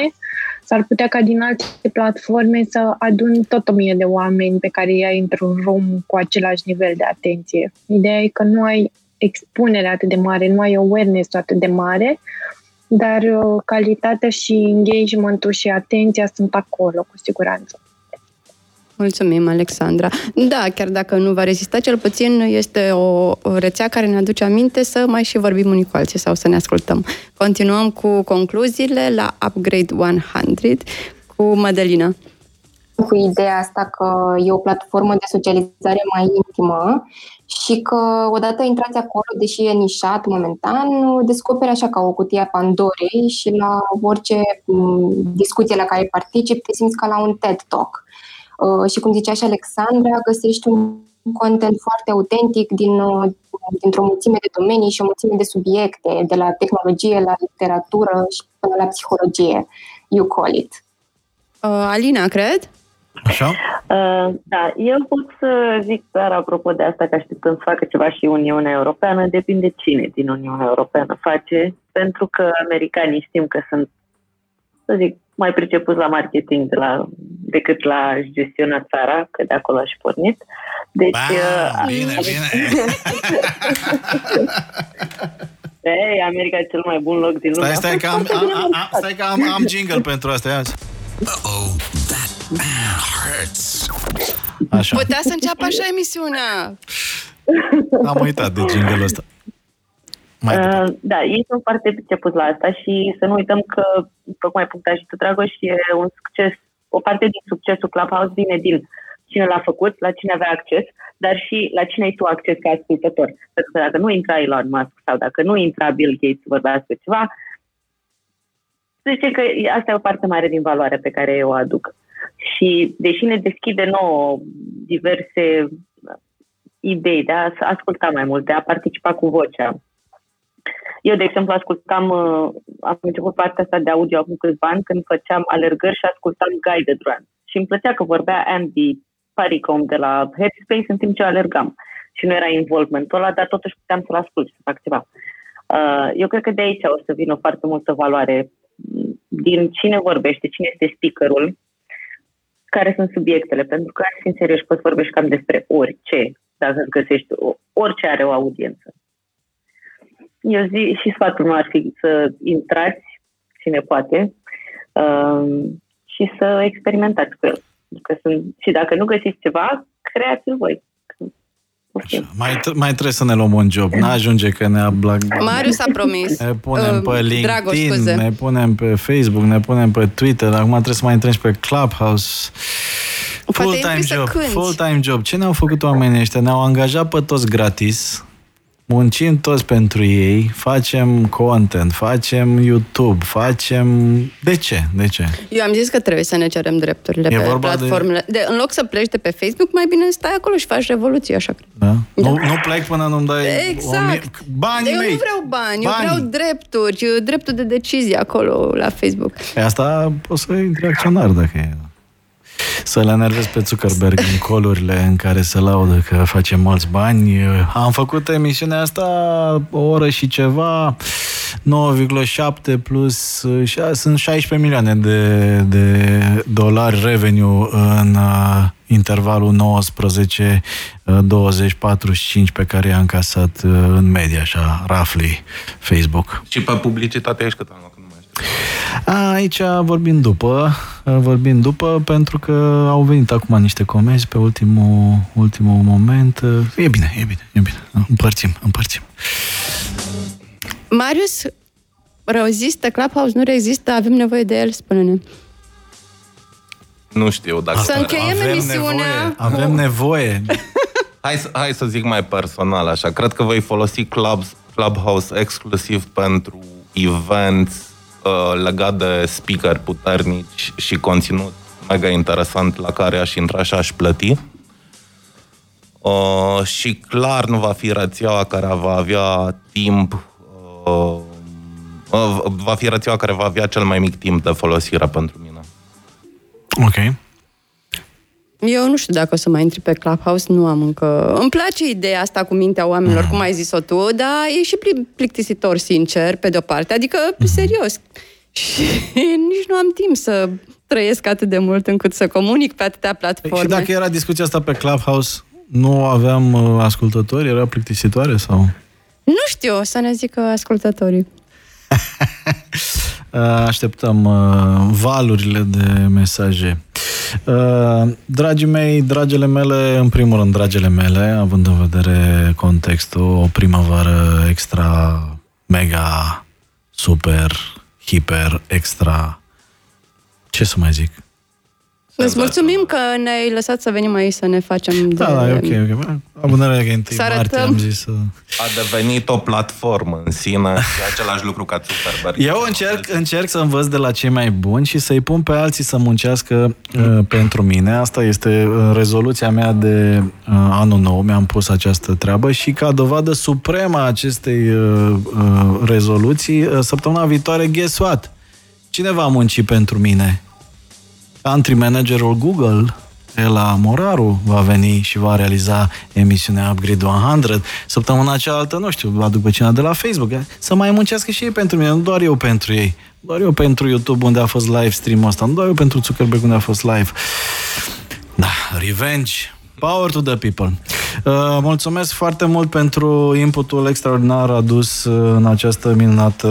S-ar putea ca din alte platforme să adun tot o mie de oameni pe care îi ai într-un room cu același nivel de atenție. Ideea e că nu ai expunere atât de mare, nu ai awareness atât de mare, dar uh, calitatea și engagementul și atenția sunt acolo, cu siguranță.
Mulțumim, Alexandra. Da, chiar dacă nu va rezista, cel puțin este o, rețea care ne aduce aminte să mai și vorbim unii cu alții sau să ne ascultăm. Continuăm cu concluziile la Upgrade 100 cu Madelina
cu ideea asta că e o platformă de socializare mai intimă și că odată intrați acolo, deși e nișat momentan, descoperi așa ca o cutie a Pandorei și la orice mm, discuție la care participi te simți ca la un TED Talk. Uh, și cum zicea și Alexandra, găsești un content foarte autentic din, uh, dintr-o mulțime de domenii și o mulțime de subiecte, de la tehnologie la literatură și până la psihologie. You call it.
Uh, Alina, cred?
Așa?
Uh, da, eu pot să zic doar apropo de asta că așteptăm să facă ceva și Uniunea Europeană, depinde cine din Uniunea Europeană face, pentru că americanii știm că sunt, să zic, mai pricepuți la marketing de la, decât la gestiona țara, că de acolo aș pornit.
Deci, ba, uh, bine, bine. [laughs]
Ei, America e cel mai bun loc din lume.
Stai, stai că am, am, am, stai că am, am jingle pentru asta azi. Uh-oh, that
hurts. Așa. Putea să înceapă așa emisiunea.
Am uitat de jingle ăsta.
Mai uh, da, ei sunt foarte pricepuți la asta și să nu uităm că, tocmai punctat și tu, Dragoș, e un succes, o parte din succesul Clubhouse vine din cine l-a făcut, la cine avea acces, dar și la cine ai tu acces ca ascultător. Pentru că dacă nu intra Elon Musk sau dacă nu intra Bill Gates să vorbească ceva, zice că asta e o parte mare din valoare pe care eu o aduc. Și deși ne deschide nouă diverse idei de a asculta mai mult, de a participa cu vocea. Eu, de exemplu, ascultam, uh, am început partea asta de audio acum câțiva ani când făceam alergări și ascultam guided run. Și îmi plăcea că vorbea Andy Paricom de la Headspace în timp ce alergam. Și nu era involvementul ăla, dar totuși puteam să-l ascult și să fac ceva. Uh, eu cred că de aici o să vină foarte multă valoare din cine vorbește, cine este speakerul, care sunt subiectele, pentru că, în serios, poți vorbești cam despre orice, dacă îți găsești, orice are o audiență. Eu zi și sfatul meu ar fi să intrați, cine poate, um, și să experimentați cu el. Că sunt, și dacă nu găsiți ceva, creați-l voi.
Așa. Mai, mai trebuie să ne luăm un job. N-ajunge că ne ablag...
Marius a promis.
Ne punem uh, pe LinkedIn, Dragoș, ne punem pe Facebook, ne punem pe Twitter. Acum trebuie să mai intrăm și pe Clubhouse. Full-time job. Full-time job. Ce ne-au făcut oamenii ăștia? Ne-au angajat pe toți gratis muncim toți pentru ei, facem content, facem YouTube, facem... De ce? De ce?
Eu am zis că trebuie să ne cerem drepturile e pe platformele. De... de... În loc să pleci de pe Facebook, mai bine stai acolo și faci revoluție, așa cred.
Da? da. Nu, nu plec până nu-mi dai
exact. banii
eu
mei. Eu nu vreau bani, bani, eu vreau drepturi, dreptul de decizie acolo la Facebook.
E asta poți să intri acționar dacă e să-l enervez pe Zuckerberg în colurile în care se laudă că face mulți bani. Am făcut emisiunea asta o oră și ceva 9,7 plus sunt 16 milioane de, de dolari revenue în intervalul 19 20 45 pe care i-a încasat în media, așa, roughly, Facebook.
Și pe publicitate ești cât am luat?
Aici vorbim după, vorbim după, pentru că au venit acum niște comenzi pe ultimul, ultimul moment. E bine, e bine, e bine. Împărțim, împărțim.
Marius, rezistă Clubhouse? Nu rezistă? Avem nevoie de el? Spune-ne.
Nu știu dacă...
Să încheiem avem emisiunea.
Nevoie, avem nevoie.
hai, să, hai să zic mai personal așa. Cred că voi folosi Club, Clubhouse exclusiv pentru events uh, legat de speaker puternici și conținut mega interesant la care aș intra și aș plăti. Uh, și clar nu va fi rețeaua care va avea timp uh, uh, va fi rețeaua care va avea cel mai mic timp de folosire pentru mine.
Ok.
Eu nu știu dacă o să mai intri pe Clubhouse, nu am încă... Îmi place ideea asta cu mintea oamenilor, mm. cum ai zis-o tu, dar e și plictisitor, sincer, pe de-o parte. Adică, mm. serios. [laughs] Și nici nu am timp să trăiesc atât de mult încât să comunic pe atâtea platforme.
Și dacă era discuția asta pe Clubhouse, nu aveam uh, ascultători? Era plictisitoare sau...
Nu știu, să ne zică ascultătorii. [laughs]
Așteptăm uh, valurile de mesaje. Uh, dragii mei, dragele mele, în primul rând, dragele mele, având în vedere contextul, o primăvară extra, mega, super, hiper, extra, ce să mai zic?
Îți mulțumim că ne-ai lăsat să venim aici să ne facem
da, de... Da, e ok, ok. Abonarea că întâi martie am zis să...
A devenit o platformă în sine, [laughs] e același lucru ca Zuckerberg.
Eu încerc, încerc să învăț de la cei mai buni și să-i pun pe alții să muncească uh, pentru mine. Asta este uh, rezoluția mea de uh, anul nou. Mi-am pus această treabă și ca dovadă supremă a acestei uh, uh, rezoluții, uh, săptămâna viitoare, guess what? Cine va munci pentru mine? Country managerul Google, Ela Moraru, va veni și va realiza emisiunea Upgrade 100. Săptămâna cealaltă, nu știu, va duc pe cineva de la Facebook. Să mai muncească și ei pentru mine, nu doar eu pentru ei. Doar eu pentru YouTube unde a fost live stream ăsta, nu doar eu pentru Zuckerberg unde a fost live. Da, revenge, Power to the people. Uh, mulțumesc foarte mult pentru inputul extraordinar adus uh, în această minunată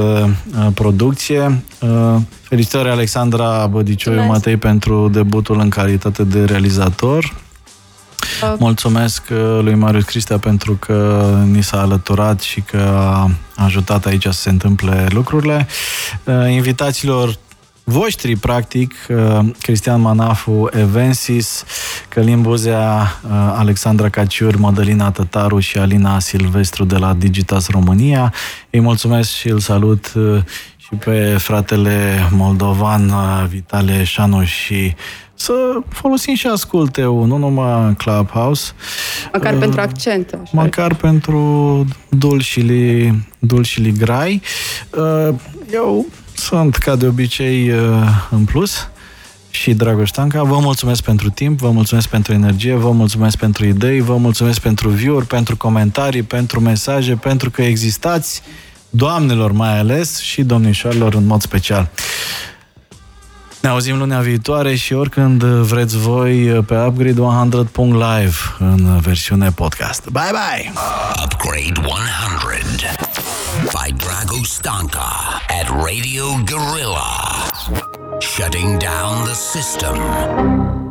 uh, producție. Uh, felicitări Alexandra Bădicioiu Matei pentru debutul în calitate de realizator. Uh. Mulțumesc uh, lui Marius Cristea pentru că ni s-a alăturat și că a ajutat aici să se întâmple lucrurile. Uh, invitațiilor voștri, practic, uh, Cristian Manafu, Evensis, Călin Buzea, uh, Alexandra Caciur, Madalina Tătaru și Alina Silvestru de la Digitas România. Îi mulțumesc și îl salut uh, și pe fratele moldovan Vitale Șanu și să folosim și asculteu, nu numai Clubhouse.
Măcar uh, pentru accent. Așa.
Măcar pentru dulșili, dulșili grai. Uh, eu sunt, ca de obicei, uh, în plus și Dragoș Tanca. Vă mulțumesc pentru timp, vă mulțumesc pentru energie, vă mulțumesc pentru idei, vă mulțumesc pentru view pentru comentarii, pentru mesaje, pentru că existați, doamnelor mai ales și domnișoarelor în mod special. Ne auzim lunea viitoare și oricând vreți voi pe Upgrade 100.live în versiune podcast. Bye bye! Upgrade 100 by Drago Stanka at Radio Gorilla. Shutting down the system.